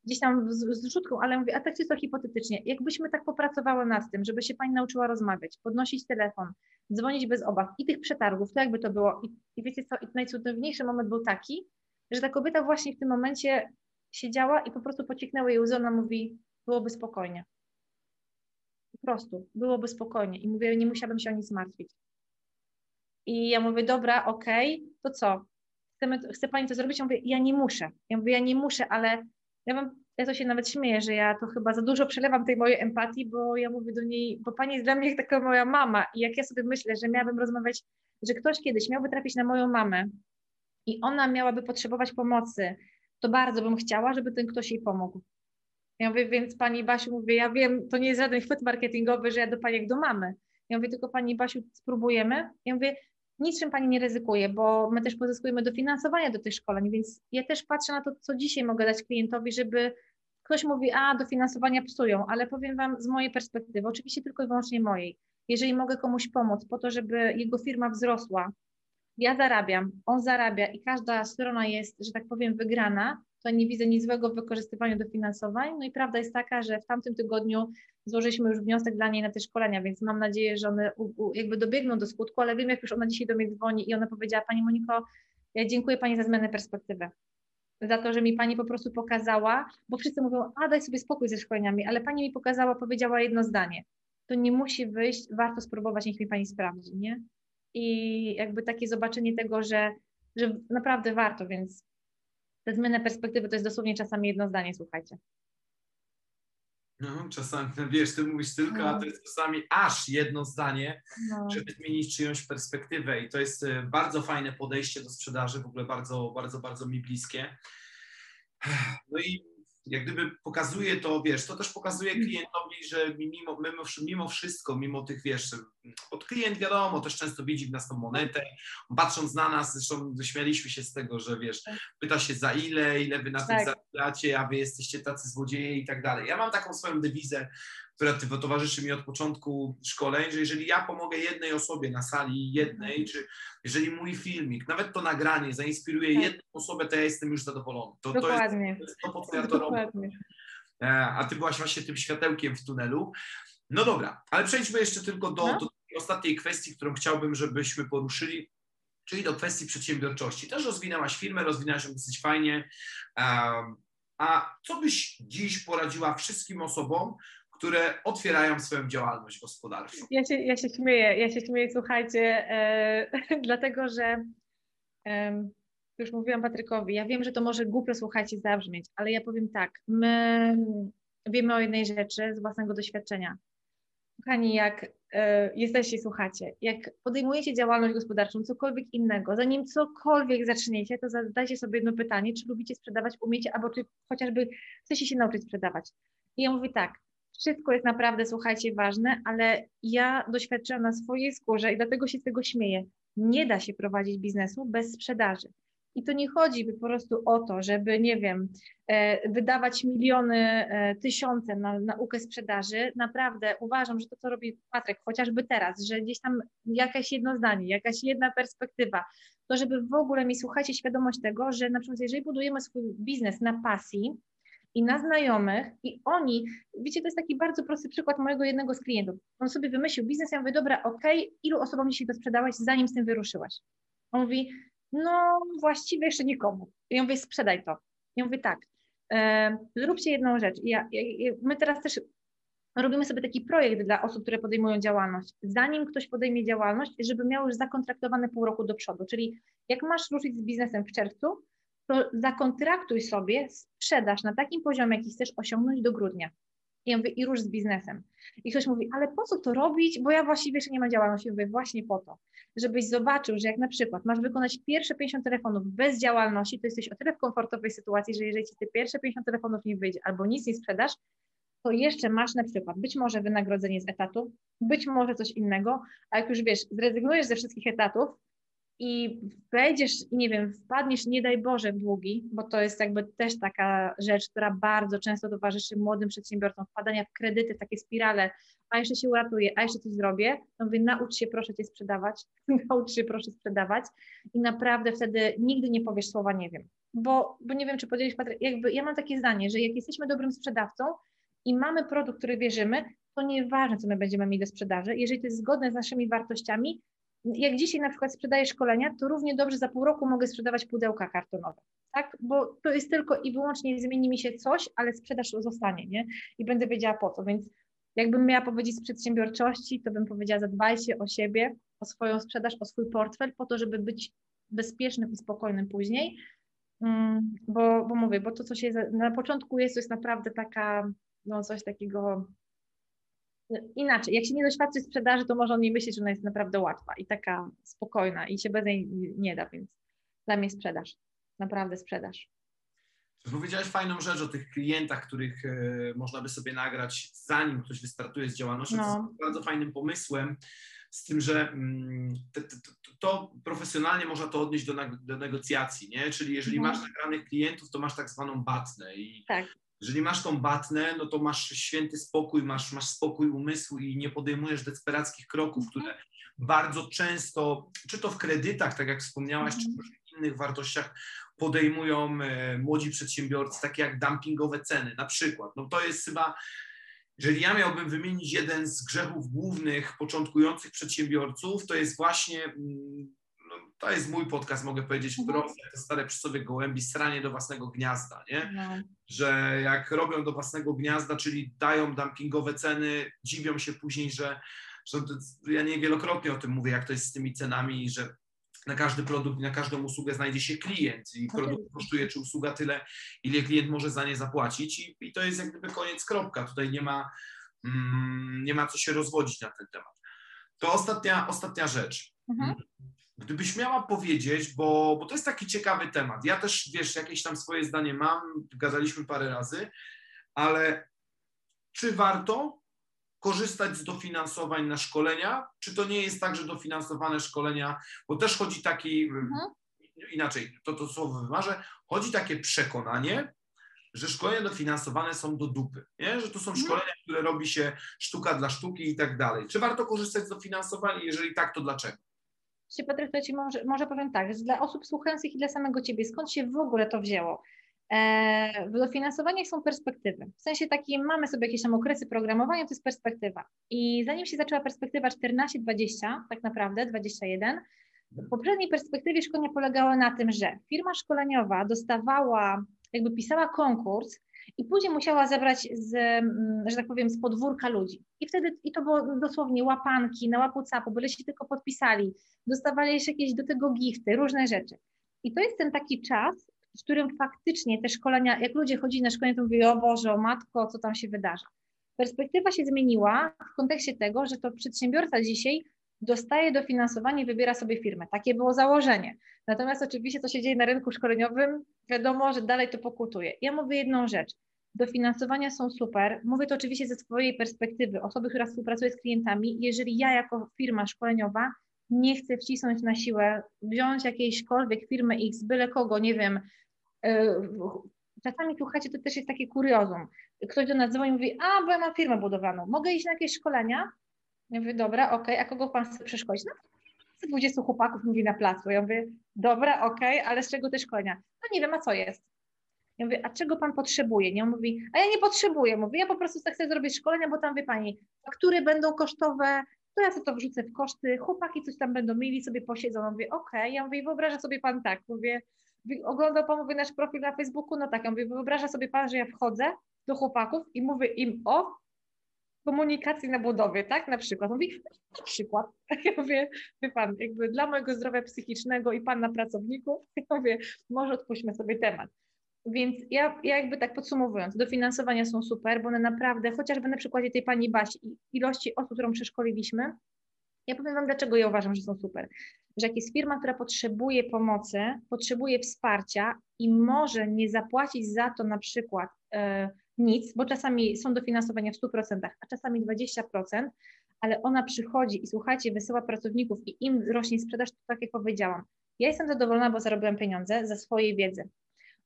gdzieś tam z, z rzutką, ale mówię, a tak czysto hipotetycznie, jakbyśmy tak popracowały nad tym, żeby się Pani nauczyła rozmawiać, podnosić telefon, dzwonić bez obaw i tych przetargów, to jakby to było. I, i wiecie co, i najcudowniejszy moment był taki, że ta kobieta właśnie w tym momencie siedziała i po prostu pocieknęły jej łzy, ona mówi, byłoby spokojnie. Po prostu, byłoby spokojnie. I mówię, nie musiałabym się o nic martwić. I ja mówię, dobra, okej, okay, to co? Chce pani to zrobić? Ja mówię, ja nie muszę. Ja mówię, ja nie muszę, ale ja mam, ja to się nawet śmieję, że ja to chyba za dużo przelewam tej mojej empatii, bo ja mówię do niej, bo pani jest dla mnie taka moja mama. I jak ja sobie myślę, że miałabym rozmawiać, że ktoś kiedyś miałby trafić na moją mamę i ona miałaby potrzebować pomocy, to bardzo bym chciała, żeby ten ktoś jej pomógł. Ja mówię, więc pani Basiu, mówię, ja wiem, to nie jest żaden chwyt marketingowy, że ja do pani jak do mamy. Ja mówię, tylko pani Basiu, spróbujemy. Ja mówię, niczym pani nie ryzykuje, bo my też pozyskujemy dofinansowanie do tych szkoleń, więc ja też patrzę na to, co dzisiaj mogę dać klientowi, żeby ktoś mówi, a dofinansowania psują, ale powiem wam z mojej perspektywy, oczywiście tylko i wyłącznie mojej. Jeżeli mogę komuś pomóc po to, żeby jego firma wzrosła, ja zarabiam, on zarabia i każda strona jest, że tak powiem, wygrana, to nie widzę nic złego w wykorzystywaniu dofinansowań. No i prawda jest taka, że w tamtym tygodniu złożyliśmy już wniosek dla niej na te szkolenia, więc mam nadzieję, że one jakby dobiegną do skutku, ale wiem, jak już ona dzisiaj do mnie dzwoni i ona powiedziała, Pani Moniko, ja dziękuję Pani za zmianę perspektywy. Za to, że mi Pani po prostu pokazała, bo wszyscy mówią, a daj sobie spokój ze szkoleniami, ale Pani mi pokazała, powiedziała jedno zdanie. To nie musi wyjść, warto spróbować, niech mi Pani sprawdzi, nie? I jakby takie zobaczenie tego, że, że naprawdę warto, więc te zmiany perspektywy to jest dosłownie czasami jedno zdanie, słuchajcie. No, czasami, no wiesz, ty mówisz tylko, no. a to jest czasami aż jedno zdanie, no. żeby zmienić czyjąś perspektywę i to jest e, bardzo fajne podejście do sprzedaży, w ogóle bardzo, bardzo, bardzo mi bliskie. No i jak gdyby pokazuje to, wiesz, to też pokazuje mm. klientowi, że mimo, mimo, wszystko, mimo tych, wiesz, od klient wiadomo, też często widzi w nas tą monetę, patrząc na nas, zresztą śmialiśmy się z tego, że wiesz, tak. pyta się za ile, ile wy na tak. tym zarabiacie, a wy jesteście tacy złodzieje i tak dalej. Ja mam taką swoją dewizę, która towarzyszy mi od początku szkoleń, że jeżeli ja pomogę jednej osobie na sali jednej, mhm. czy jeżeli mój filmik, nawet to nagranie zainspiruje tak. jedną osobę, to ja jestem już zadowolony. To, Dokładnie. to jest to, po co ja to Dokładnie. robię. E, a ty byłaś właśnie tym światełkiem w tunelu. No dobra, ale przejdźmy jeszcze tylko do, no. do ostatniej kwestii, którą chciałbym, żebyśmy poruszyli, czyli do kwestii przedsiębiorczości. Też rozwinęłaś firmę, rozwinęłaś ją dosyć fajnie. A co byś dziś poradziła wszystkim osobom, które otwierają swoją działalność gospodarczą. Ja się, ja się śmieję, ja się śmieję, słuchajcie, e, dlatego że e, już mówiłam Patrykowi, ja wiem, że to może głupio, słuchajcie, zabrzmieć, ale ja powiem tak, my wiemy o jednej rzeczy z własnego doświadczenia. Kochani, jak e, jesteście, słuchacie, jak podejmujecie działalność gospodarczą, cokolwiek innego, zanim cokolwiek zaczniecie, to zadajcie sobie jedno pytanie, czy lubicie sprzedawać, umiecie, albo czy chociażby chcecie się nauczyć sprzedawać. I ja mówię tak, wszystko jest naprawdę, słuchajcie, ważne, ale ja doświadczyłam na swojej skórze i dlatego się z tego śmieję. Nie da się prowadzić biznesu bez sprzedaży. I to nie chodzi po prostu o to, żeby, nie wiem, e, wydawać miliony, e, tysiące na naukę sprzedaży. Naprawdę uważam, że to, co robi Patryk, chociażby teraz, że gdzieś tam jakieś jedno zdanie, jakaś jedna perspektywa, to żeby w ogóle mi słuchajcie świadomość tego, że na przykład jeżeli budujemy swój biznes na pasji, i na znajomych i oni, wiecie, to jest taki bardzo prosty przykład mojego jednego z klientów. On sobie wymyślił biznes, ja mówię, dobra, okej, okay, ilu osobom dzisiaj to sprzedałeś, zanim z tym wyruszyłaś? On mówi, no właściwie jeszcze nikomu. I ja mówię, sprzedaj to. Ja mówię, tak, e, zróbcie jedną rzecz. Ja, ja, my teraz też robimy sobie taki projekt dla osób, które podejmują działalność. Zanim ktoś podejmie działalność, żeby miał już zakontraktowane pół roku do przodu. Czyli jak masz ruszyć z biznesem w czerwcu, to zakontraktuj sobie sprzedaż na takim poziomie, jaki chcesz osiągnąć do grudnia. I ja mówię, i rusz z biznesem. I ktoś mówi, ale po co to robić, bo ja właściwie jeszcze nie mam działalności. Ja mówię, właśnie po to, żebyś zobaczył, że jak na przykład masz wykonać pierwsze 50 telefonów bez działalności, to jesteś o tyle w komfortowej sytuacji, że jeżeli ci te pierwsze 50 telefonów nie wyjdzie albo nic nie sprzedasz, to jeszcze masz na przykład być może wynagrodzenie z etatu, być może coś innego, a jak już wiesz, zrezygnujesz ze wszystkich etatów, i wejdziesz, nie wiem, wpadniesz, nie daj Boże, w długi, bo to jest jakby też taka rzecz, która bardzo często towarzyszy młodym przedsiębiorcom, wpadania w kredyty, takie spirale, a jeszcze się uratuje, a jeszcze coś zrobię, to mówię, naucz się proszę Cię sprzedawać, naucz się proszę sprzedawać i naprawdę wtedy nigdy nie powiesz słowa nie wiem, bo, bo nie wiem, czy podzielisz, Patryk, jakby ja mam takie zdanie, że jak jesteśmy dobrym sprzedawcą i mamy produkt, który wierzymy, to nieważne, co my będziemy mieli do sprzedaży, jeżeli to jest zgodne z naszymi wartościami, jak dzisiaj na przykład sprzedaję szkolenia, to równie dobrze za pół roku mogę sprzedawać pudełka kartonowe, tak? Bo to jest tylko i wyłącznie zmieni mi się coś, ale sprzedaż zostanie, nie? I będę wiedziała po co, więc jakbym miała powiedzieć z przedsiębiorczości, to bym powiedziała zadbajcie o siebie, o swoją sprzedaż, o swój portfel, po to, żeby być bezpiecznym i spokojnym później. Mm, bo, bo mówię, bo to, co się na początku jest, to jest naprawdę taka, no coś takiego inaczej. Jak się nie doświadczy sprzedaży, to może on nie myśleć, że ona jest naprawdę łatwa i taka spokojna i się bez niej nie da, więc dla mnie sprzedaż, naprawdę sprzedaż. Powiedziałeś fajną rzecz o tych klientach, których e, można by sobie nagrać, zanim ktoś wystartuje z działalnością. No. To jest bardzo fajnym pomysłem, z tym, że mm, to, to, to profesjonalnie można to odnieść do, do negocjacji, nie? Czyli jeżeli mhm. masz nagranych klientów, to masz tak zwaną batnę i tak. Jeżeli masz tą batnę, no to masz święty spokój, masz, masz spokój umysłu i nie podejmujesz desperackich kroków, mhm. które bardzo często, czy to w kredytach, tak jak wspomniałaś, czy mhm. w innych wartościach podejmują e, młodzi przedsiębiorcy, takie jak dumpingowe ceny na przykład. No to jest chyba jeżeli ja miałbym wymienić jeden z grzechów głównych początkujących przedsiębiorców, to jest właśnie, mm, to jest mój podcast, mogę powiedzieć mhm. wprost, jak to stare przysłowie gołębi, stranie do własnego gniazda, nie? No. Że jak robią do własnego gniazda, czyli dają dumpingowe ceny, dziwią się później, że, że ja niewielokrotnie o tym mówię, jak to jest z tymi cenami, że na każdy produkt, na każdą usługę znajdzie się klient i produkt kosztuje czy usługa tyle, ile klient może za nie zapłacić i, i to jest jak gdyby koniec kropka. Tutaj nie ma, mm, nie ma co się rozwodzić na ten temat. To ostatnia, ostatnia rzecz. Mhm. Gdybyś miała powiedzieć, bo, bo to jest taki ciekawy temat. Ja też, wiesz, jakieś tam swoje zdanie mam, gadaliśmy parę razy, ale czy warto korzystać z dofinansowań na szkolenia? Czy to nie jest tak, że dofinansowane szkolenia, bo też chodzi taki, mhm. inaczej, to to słowo wymarzę, chodzi takie przekonanie, że szkolenia dofinansowane są do dupy, nie? że to są mhm. szkolenia, które robi się sztuka dla sztuki i tak dalej. Czy warto korzystać z dofinansowań? Jeżeli tak, to dlaczego? Patryk, to Ci może, może powiem tak, dla osób słuchających i dla samego Ciebie, skąd się w ogóle to wzięło? E, w dofinansowaniach są perspektywy. W sensie takim mamy sobie jakieś tam okresy programowania, to jest perspektywa. I zanim się zaczęła perspektywa 14-20, tak naprawdę 21, w poprzedniej perspektywie szkolenia polegało na tym, że firma szkoleniowa dostawała, jakby pisała konkurs i później musiała zebrać z, mm, że tak powiem, z podwórka ludzi. I wtedy, i to było dosłownie łapanki, na łapu capu, byle się tylko podpisali, dostawali jeszcze jakieś do tego gifty, różne rzeczy. I to jest ten taki czas, w którym faktycznie te szkolenia, jak ludzie chodzili na szkolenie, to mówili, o Boże, o matko, co tam się wydarza. Perspektywa się zmieniła w kontekście tego, że to przedsiębiorca dzisiaj dostaje dofinansowanie, wybiera sobie firmę. Takie było założenie. Natomiast oczywiście, co się dzieje na rynku szkoleniowym, wiadomo, że dalej to pokutuje. Ja mówię jedną rzecz. Dofinansowania są super. Mówię to oczywiście ze swojej perspektywy, osoby, która współpracuje z klientami. Jeżeli ja jako firma szkoleniowa nie chcę wcisnąć na siłę, wziąć jakiejśkolwiek firmy X, byle kogo, nie wiem, e, czasami słuchajcie, to też jest takie kuriozum. Ktoś do nas dzwoni i mówi, a bo ja mam firmę budowaną, mogę iść na jakieś szkolenia? Ja mówię, dobra, okej, okay. a kogo pan chce przeszkolić? No, 20 chłopaków mówi na placu. Ja mówię, dobra, okej, okay, ale z czego te szkolenia? No nie wiem, a co jest? Ja mówię, a czego pan potrzebuje? Nie, on mówi, a ja nie potrzebuję. Mówię, ja po prostu chcę zrobić szkolenia, bo tam wie pani, faktury będą kosztowe, to ja sobie to wrzucę w koszty, chłopaki coś tam będą mieli, sobie posiedzą. Ja mówię, okej, okay. ja mówię, wyobraża sobie pan tak, mówię, oglądał pan mówię, nasz profil na Facebooku, no tak, ja mówię, wyobraża sobie pan, że ja wchodzę do chłopaków i mówię im o komunikacji na budowie, tak, na przykład. Mówi, na przykład, ja mówię, wie pan, jakby dla mojego zdrowia psychicznego i pan na pracowników, ja mówię, może odpuśćmy sobie temat. Więc ja, ja jakby tak podsumowując, dofinansowania są super, bo one naprawdę, chociażby na przykładzie tej pani Basi, ilości osób, którą przeszkoliliśmy, ja powiem Wam, dlaczego ja uważam, że są super. Że jak jest firma, która potrzebuje pomocy, potrzebuje wsparcia i może nie zapłacić za to na przykład e, nic, bo czasami są dofinansowania w 100%, a czasami 20%, ale ona przychodzi i słuchajcie, wysyła pracowników i im rośnie sprzedaż, to tak jak powiedziałam. Ja jestem zadowolona, bo zarobiłam pieniądze ze swojej wiedzy.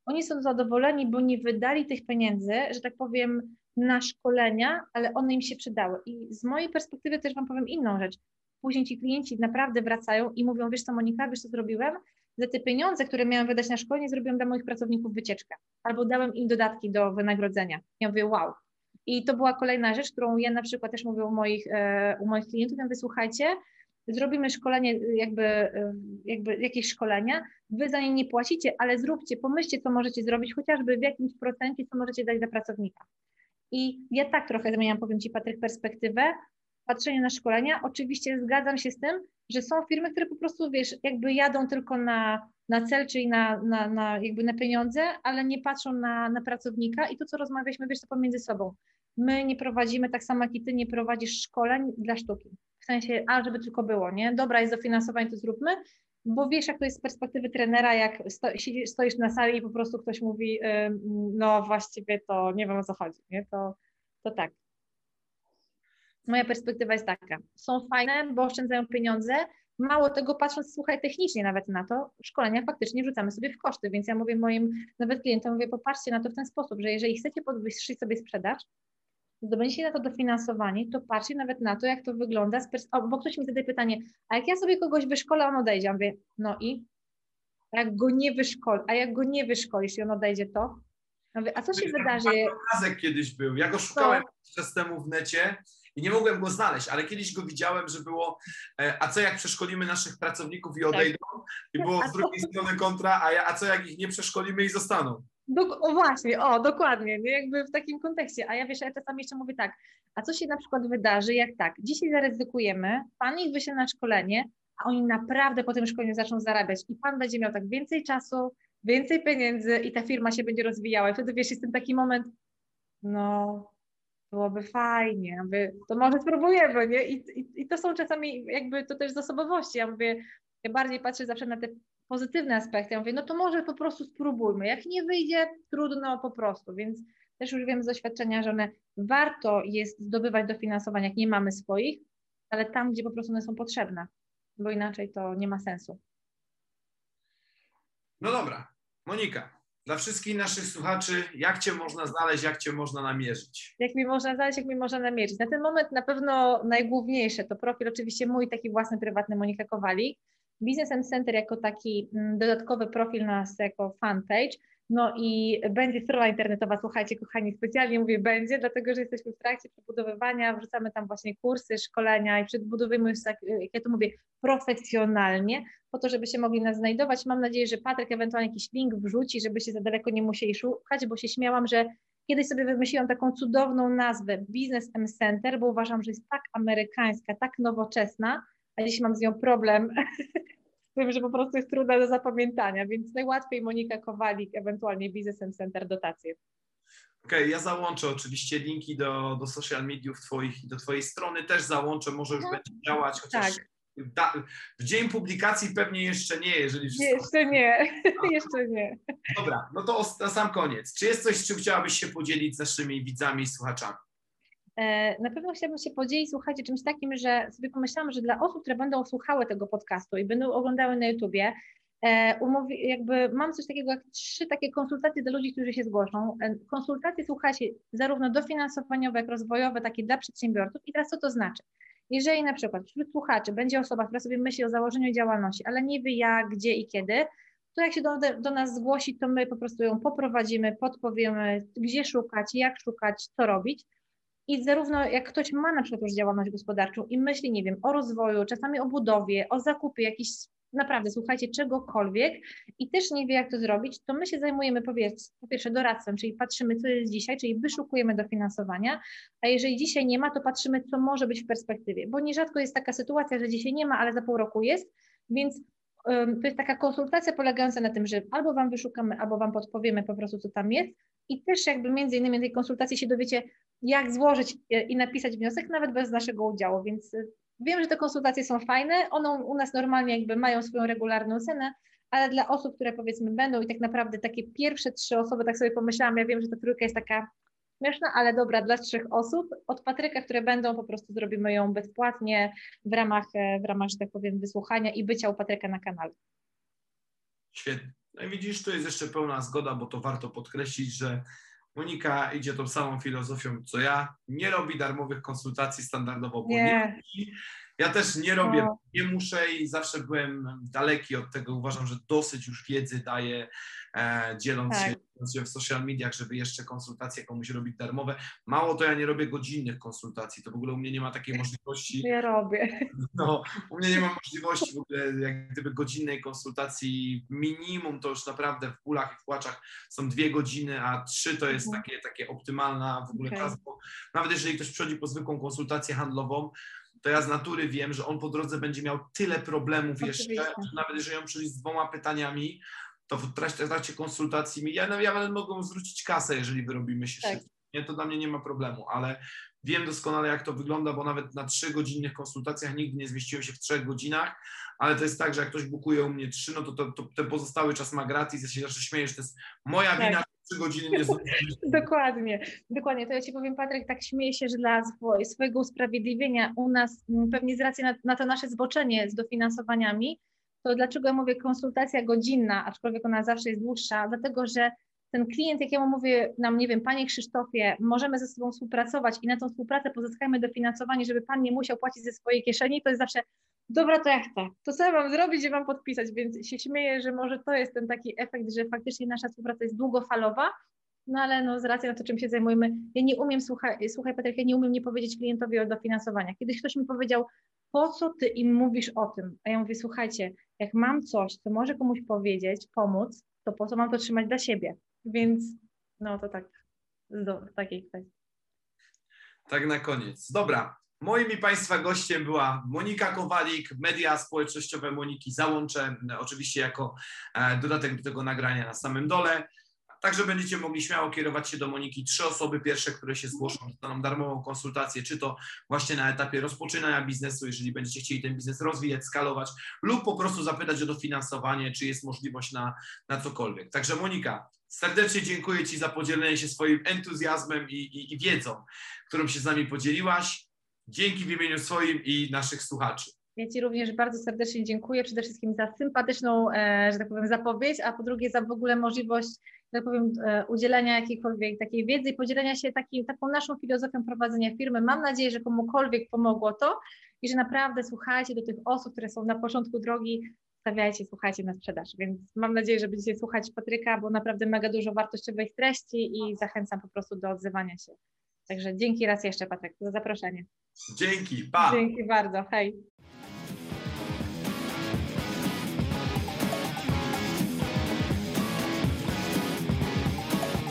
Oni są zadowoleni, bo nie wydali tych pieniędzy, że tak powiem, na szkolenia, ale one im się przydały. I z mojej perspektywy też Wam powiem inną rzecz. Później ci klienci naprawdę wracają i mówią, wiesz co Monika, wiesz co zrobiłem? Za te pieniądze, które miałem wydać na szkolenie, zrobiłem dla moich pracowników wycieczkę. Albo dałem im dodatki do wynagrodzenia. Ja mówię, wow. I to była kolejna rzecz, którą ja na przykład też mówię u moich, e, u moich klientów. Ja mówię, słuchajcie, zrobimy szkolenie, jakby, jakby jakieś szkolenia, wy za nie nie płacicie, ale zróbcie, pomyślcie, co możecie zrobić, chociażby w jakimś procencie, co możecie dać dla pracownika. I ja tak trochę zmieniam, powiem Ci Patryk, perspektywę, patrzenie na szkolenia. Oczywiście zgadzam się z tym, że są firmy, które po prostu, wiesz, jakby jadą tylko na, na cel, czyli na, na, na, jakby na pieniądze, ale nie patrzą na, na pracownika i to, co rozmawialiśmy, wiesz, to pomiędzy sobą. My nie prowadzimy, tak samo jak i ty nie prowadzisz szkoleń dla sztuki. W sensie, a żeby tylko było, nie? Dobra, jest dofinansowanie, to zróbmy, bo wiesz, jak to jest z perspektywy trenera, jak sto, stoisz na sali i po prostu ktoś mówi, no właściwie to nie wiem o co chodzi, nie? To, to tak. Moja perspektywa jest taka, są fajne, bo oszczędzają pieniądze, mało tego, patrząc, słuchaj, technicznie nawet na to, szkolenia faktycznie rzucamy sobie w koszty, więc ja mówię moim nawet klientom, mówię, popatrzcie na to w ten sposób, że jeżeli chcecie podwyższyć sobie sprzedaż, zdobędziecie na to dofinansowanie, to patrzcie nawet na to, jak to wygląda, z pers- bo ktoś mi zadaje pytanie, a jak ja sobie kogoś wyszkolę, on odejdzie, ja mówię, no i? A jak go nie wyszkol, a jak go nie wyszkolisz i on odejdzie, to? Ja mówię, a co się wydarzy? Obrazek kiedyś był, ja go szukałem czas temu w necie i nie mogłem go znaleźć, ale kiedyś go widziałem, że było, e, a co jak przeszkolimy naszych pracowników i odejdą? I było z drugiej strony kontra, a, ja, a co jak ich nie przeszkolimy i zostaną? Dok- o właśnie, o dokładnie, nie? jakby w takim kontekście. A ja wiesz, ja czasami jeszcze mówię tak, a co się na przykład wydarzy, jak tak, dzisiaj zaryzykujemy, pan ich wyśle na szkolenie, a oni naprawdę po tym szkoleniu zaczną zarabiać i pan będzie miał tak więcej czasu, więcej pieniędzy i ta firma się będzie rozwijała. I wtedy wiesz, jest ten taki moment, no byłoby fajnie, jakby, to może spróbujemy, nie? I, i, I to są czasami jakby to też z osobowości. Ja mówię, ja bardziej patrzę zawsze na te pozytywne aspekty. Ja mówię, no to może po prostu spróbujmy. Jak nie wyjdzie, trudno po prostu. Więc też już wiem z doświadczenia, że one warto jest zdobywać dofinansowania, jak nie mamy swoich, ale tam, gdzie po prostu one są potrzebne, bo inaczej to nie ma sensu. No dobra, Monika, dla wszystkich naszych słuchaczy, jak Cię można znaleźć, jak Cię można namierzyć? Jak mi można znaleźć, jak mi można namierzyć? Na ten moment na pewno najgłówniejsze to profil oczywiście mój taki własny, prywatny Monika Kowalik. Business and Center jako taki mm, dodatkowy profil nas jako fanpage. No i będzie strona internetowa, słuchajcie kochani, specjalnie mówię będzie, dlatego że jesteśmy w trakcie przebudowywania, wrzucamy tam właśnie kursy, szkolenia i przebudowujemy już, jak ja to mówię, profesjonalnie, po to, żeby się mogli nas znajdować. Mam nadzieję, że Patryk ewentualnie jakiś link wrzuci, żeby się za daleko nie musieli szukać, bo się śmiałam, że kiedyś sobie wymyśliłam taką cudowną nazwę Business M Center, bo uważam, że jest tak amerykańska, tak nowoczesna, a dziś mam z nią problem z tym, że po prostu jest trudna do zapamiętania, więc najłatwiej Monika Kowalik, ewentualnie Business Center dotacje. Okej, okay, ja załączę oczywiście linki do, do social mediów twoich i do twojej strony też załączę, może już no, będzie działać, chociaż tak. Da, w dzień publikacji pewnie jeszcze nie, jeżeli wszystko... Jeszcze nie, jeszcze nie. Dobra, no to na sam koniec. Czy jest coś, z czym chciałabyś się podzielić z naszymi widzami i słuchaczami? E, na pewno chciałabym się podzielić, słuchajcie, czymś takim, że sobie pomyślałam, że dla osób, które będą słuchały tego podcastu i będą oglądały na YouTubie, e, umówi, jakby mam coś takiego jak trzy takie konsultacje dla ludzi, którzy się zgłoszą. E, konsultacje, słuchajcie, zarówno dofinansowaniowe, jak rozwojowe, takie dla przedsiębiorców. I teraz co to znaczy? Jeżeli na przykład wśród słuchaczy będzie osoba, która sobie myśli o założeniu działalności, ale nie wie jak, gdzie i kiedy, to jak się do, do nas zgłosi, to my po prostu ją poprowadzimy, podpowiemy, gdzie szukać, jak szukać, co robić. I zarówno jak ktoś ma na przykład już działalność gospodarczą i myśli, nie wiem, o rozwoju, czasami o budowie, o zakupie jakichś, naprawdę, słuchajcie, czegokolwiek i też nie wie, jak to zrobić, to my się zajmujemy po pierwsze doradcą, czyli patrzymy, co jest dzisiaj, czyli wyszukujemy dofinansowania, a jeżeli dzisiaj nie ma, to patrzymy, co może być w perspektywie, bo nierzadko jest taka sytuacja, że dzisiaj nie ma, ale za pół roku jest, więc to jest taka konsultacja polegająca na tym, że albo Wam wyszukamy, albo Wam podpowiemy po prostu, co tam jest i też jakby między innymi na tej konsultacji się dowiecie, jak złożyć e, i napisać wniosek nawet bez naszego udziału, więc e, wiem, że te konsultacje są fajne, one u nas normalnie jakby mają swoją regularną cenę, ale dla osób, które powiedzmy będą i tak naprawdę takie pierwsze trzy osoby, tak sobie pomyślałam, ja wiem, że ta trójka jest taka śmieszna, ale dobra dla trzech osób. Od Patryka, które będą, po prostu zrobimy ją bezpłatnie w ramach, e, w ramach, że tak powiem, wysłuchania i bycia u Patryka na kanale. Świetnie. No i widzisz, tu jest jeszcze pełna zgoda, bo to warto podkreślić, że Monika idzie tą samą filozofią co ja, nie robi darmowych konsultacji standardowo, bo nie, nie ja też nie robię, no. nie muszę i zawsze byłem daleki od tego. Uważam, że dosyć już wiedzy daję, e, dzieląc, tak. się, w social mediach, żeby jeszcze konsultacje komuś robić darmowe. Mało to ja nie robię godzinnych konsultacji, to w ogóle u mnie nie ma takiej możliwości. Ja robię. No, u mnie nie ma możliwości w ogóle jak gdyby godzinnej konsultacji. Minimum to już naprawdę w bólach i w płaczach są dwie godziny, a trzy to jest mhm. takie, takie optymalna w ogóle okay. czas, bo nawet jeżeli ktoś przychodzi po zwykłą konsultację handlową, to ja z natury wiem, że on po drodze będzie miał tyle problemów Oczywiście. jeszcze, że nawet jeżeli on przyjdzie z dwoma pytaniami, to w trakcie, w trakcie konsultacji mi, ja, no, ja mogę zwrócić kasę, jeżeli wyrobimy się Tak. szybko. Nie, to dla mnie nie ma problemu, ale wiem doskonale, jak to wygląda, bo nawet na trzygodzinnych konsultacjach nigdy nie zmieściłem się w trzech godzinach, ale to jest tak, że jak ktoś bukuje u mnie trzy, no to, to, to ten pozostały czas ma gratis. Ja się zawsze śmieję, że to jest moja Tak. wina, trzy godziny nie. Dokładnie, dokładnie. To ja Ci powiem, Patryk, tak śmieję się, że dla swo- swojego usprawiedliwienia u nas, m, pewnie z racji na, na to nasze zboczenie z dofinansowaniami, to dlaczego ja mówię konsultacja godzinna, aczkolwiek ona zawsze jest dłuższa, dlatego że ten klient, jak ja mu mówię, nam, nie wiem, Panie Krzysztofie, możemy ze sobą współpracować i na tą współpracę pozyskajmy dofinansowanie, żeby Pan nie musiał płacić ze swojej kieszeni, to jest zawsze, dobra, to ja chcę, to co ja mam zrobić i mam podpisać, więc się śmieję, że może to jest ten taki efekt, że faktycznie nasza współpraca jest długofalowa, no ale no, z racji na to, czym się zajmujemy, ja nie umiem, słuchaj, słuchaj Patryk, ja nie umiem nie powiedzieć klientowi o dofinansowania. Kiedyś ktoś mi powiedział, po co ty im mówisz o tym? A ja mówię, słuchajcie, jak mam coś, co może komuś powiedzieć, pomóc, to po co mam to trzymać dla siebie? Więc no to tak, do takiej kwestii. Tak na koniec. Dobra. Moim i Państwa gościem była Monika Kowalik, media społecznościowe Moniki załączę, oczywiście jako e, dodatek do tego nagrania na samym dole. Także będziecie mogli śmiało kierować się do Moniki. Trzy osoby pierwsze, które się zgłoszą, dostaną darmową konsultację, czy to właśnie na etapie rozpoczynania biznesu, jeżeli będziecie chcieli ten biznes rozwijać, skalować, lub po prostu zapytać o dofinansowanie, czy jest możliwość na, na cokolwiek. Także Monika, serdecznie dziękuję Ci za podzielenie się swoim entuzjazmem i, i, i wiedzą, którą się z nami podzieliłaś. Dzięki w imieniu swoim i naszych słuchaczy. Ja Ci również bardzo serdecznie dziękuję przede wszystkim za sympatyczną, e, że tak powiem, zapowiedź, a po drugie za w ogóle możliwość, tak powiem, e, udzielenia jakiejkolwiek takiej wiedzy i podzielenia się takim, taką naszą filozofią prowadzenia firmy. Mam nadzieję, że komukolwiek pomogło to i że naprawdę słuchajcie do tych osób, które są na początku drogi, stawiajcie, słuchajcie na sprzedaż. Więc mam nadzieję, że będziecie słuchać Patryka, bo naprawdę mega dużo wartościowych treści i zachęcam po prostu do odzywania się. Także dzięki raz jeszcze, Patryk, za zaproszenie. Dzięki, pa! Dzięki bardzo, hej.